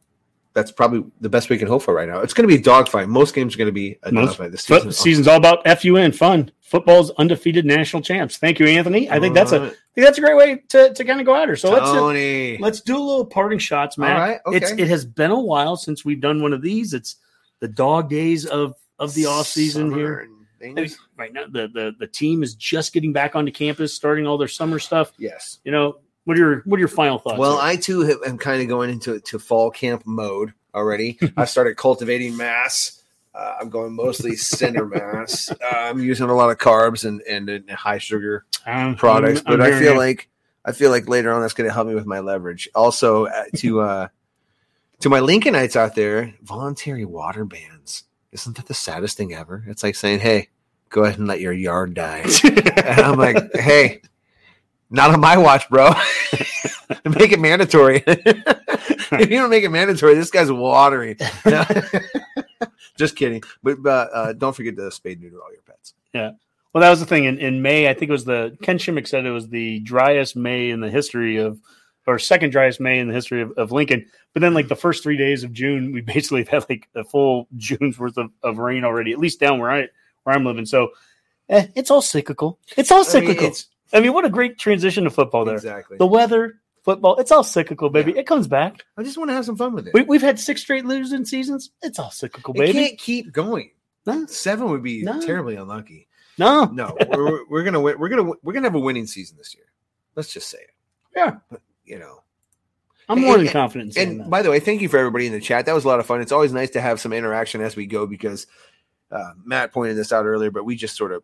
That's probably the best we can hope for right now. It's going to be a dogfight. Most games are going to be a Most- dogfight this season. season's all about FUN fun. Football's undefeated national champs. Thank you, Anthony. I think that's a I think that's a great way to, to kind of go at her. So let's uh, Tony. Let's do a little parting shots, Matt. All right, okay. It's it has been a while since we've done one of these. It's the dog days of of the off season here. Right now, the, the the team is just getting back onto campus, starting all their summer stuff. Yes. You know, what are your what are your final thoughts? Well, here? I too have, am kind of going into to fall camp mode already. [LAUGHS] I've started cultivating mass. Uh, I'm going mostly cinder [LAUGHS] mass. Uh, I'm using a lot of carbs and, and, and high sugar Um, products, I'm- I'm but I feel you. like I feel like later on that's going to help me with my leverage. Also, uh, to uh, to my Lincolnites out there, voluntary water bans. Isn't that the saddest thing ever? It's like saying, "Hey, go ahead and let your yard die." [LAUGHS] And I'm like, hey, not on my watch, bro. [LAUGHS] make it mandatory. [LAUGHS] [LAUGHS] if you don't make it mandatory, this guy's watering. No. Just kidding. But, but uh, don't forget to spade neuter all your pets. Yeah. Well, that was the thing in, in May. I think it was the Ken Shimmick said it was the driest May in the history of, or second driest May in the history of, of Lincoln. But then, like the first three days of June, we basically have had like a full June's worth of, of rain already, at least down where I where I'm living. So, eh, it's all cyclical. It's all I mean, cyclical. I mean, what a great transition to football there. Exactly. The weather, football, it's all cyclical, baby. Yeah. It comes back. I just want to have some fun with it. We, we've had six straight losing seasons. It's all cyclical, it baby. can't keep going. No, Seven would be No. terribly unlucky. no. No, we're, we're gonna win. We're gonna we're gonna have a winning season this year. Let's just say it. Yeah. But you know, I'm more And- than confident in And by the way, thank you for everybody in the chat. That was a lot of fun. It's always nice to have some interaction as we go because uh, Matt pointed this out earlier, but we just sort of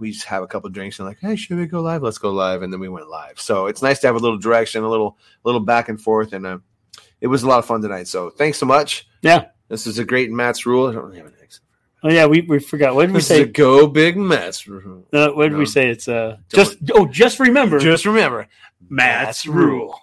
we just have a couple drinks and like, hey, should we go live? Let's go live, and then we went live. So it's nice to have a little direction, a little little back and forth, and uh, it was a lot of fun tonight. So thanks so much. yeah. This is a great Matt's rule. I don't really have an next. Oh yeah, we, we forgot. What did we This is a say? go big Matt's rule. Uh, what did No. we say? It's uh just oh just remember Just remember, Matt's rule.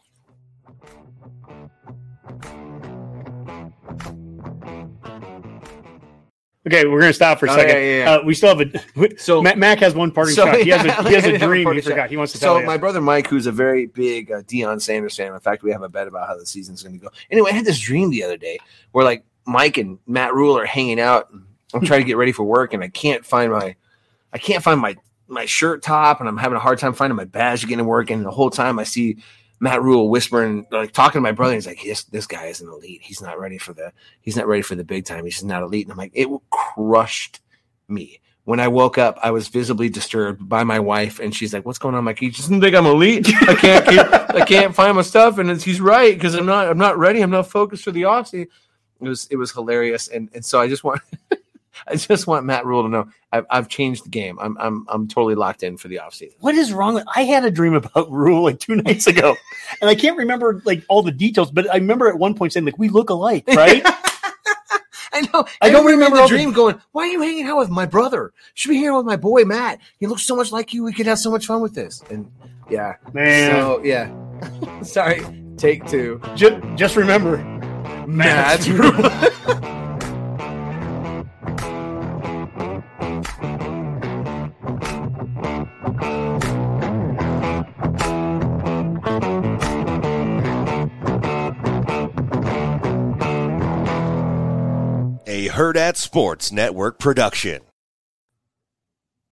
Okay, we're gonna stop for a Oh, second. yeah, yeah, yeah. Uh, we still have a So- Mac, Mac has one parting So, shot. He has a he has a [LAUGHS] dream. He forgot. shot. He wants to So my brother Mike, who's a very big uh, Deion Sanders fan, in fact, we have a bet about how the season's going to go. Anyway, I had this dream the other day where like Mike and Matt Rhule are hanging out. I'm trying to get ready for work, and I can't find my, I can't find my my shirt top, and I'm having a hard time finding my badge to get to work. And the whole time I see Matt Rhule whispering, like talking to my brother. He's like, "This this guy is an elite. He's not ready for the he's not ready for the big time. He's not elite." And I'm like, it crushed me. When I woke up, I was visibly disturbed by my wife, and she's like, "What's going on, Mike? You just think I'm elite? I can't keep, I can't find my stuff." And he's right because I'm not I'm not ready. I'm not focused for the offseason. It was it was hilarious, and and so I just want [LAUGHS] I just want Matt Rhule to know I've, I've changed the game. I'm I'm I'm totally locked in for the offseason. what is wrong with I had a dream about [LAUGHS] Rhule like two nights ago. and I can't remember like all the details, but I remember at one point saying like we look alike, [LAUGHS] right? I know. I don't remember the dream going. Why are you hanging out with my brother? Should be here with my boy Matt. He looks so much like you. We could have so much fun with this. And yeah, Man. So yeah. [LAUGHS] Sorry. Take two. just, just remember Matt's Rule. A Hurrdat Sports Network production.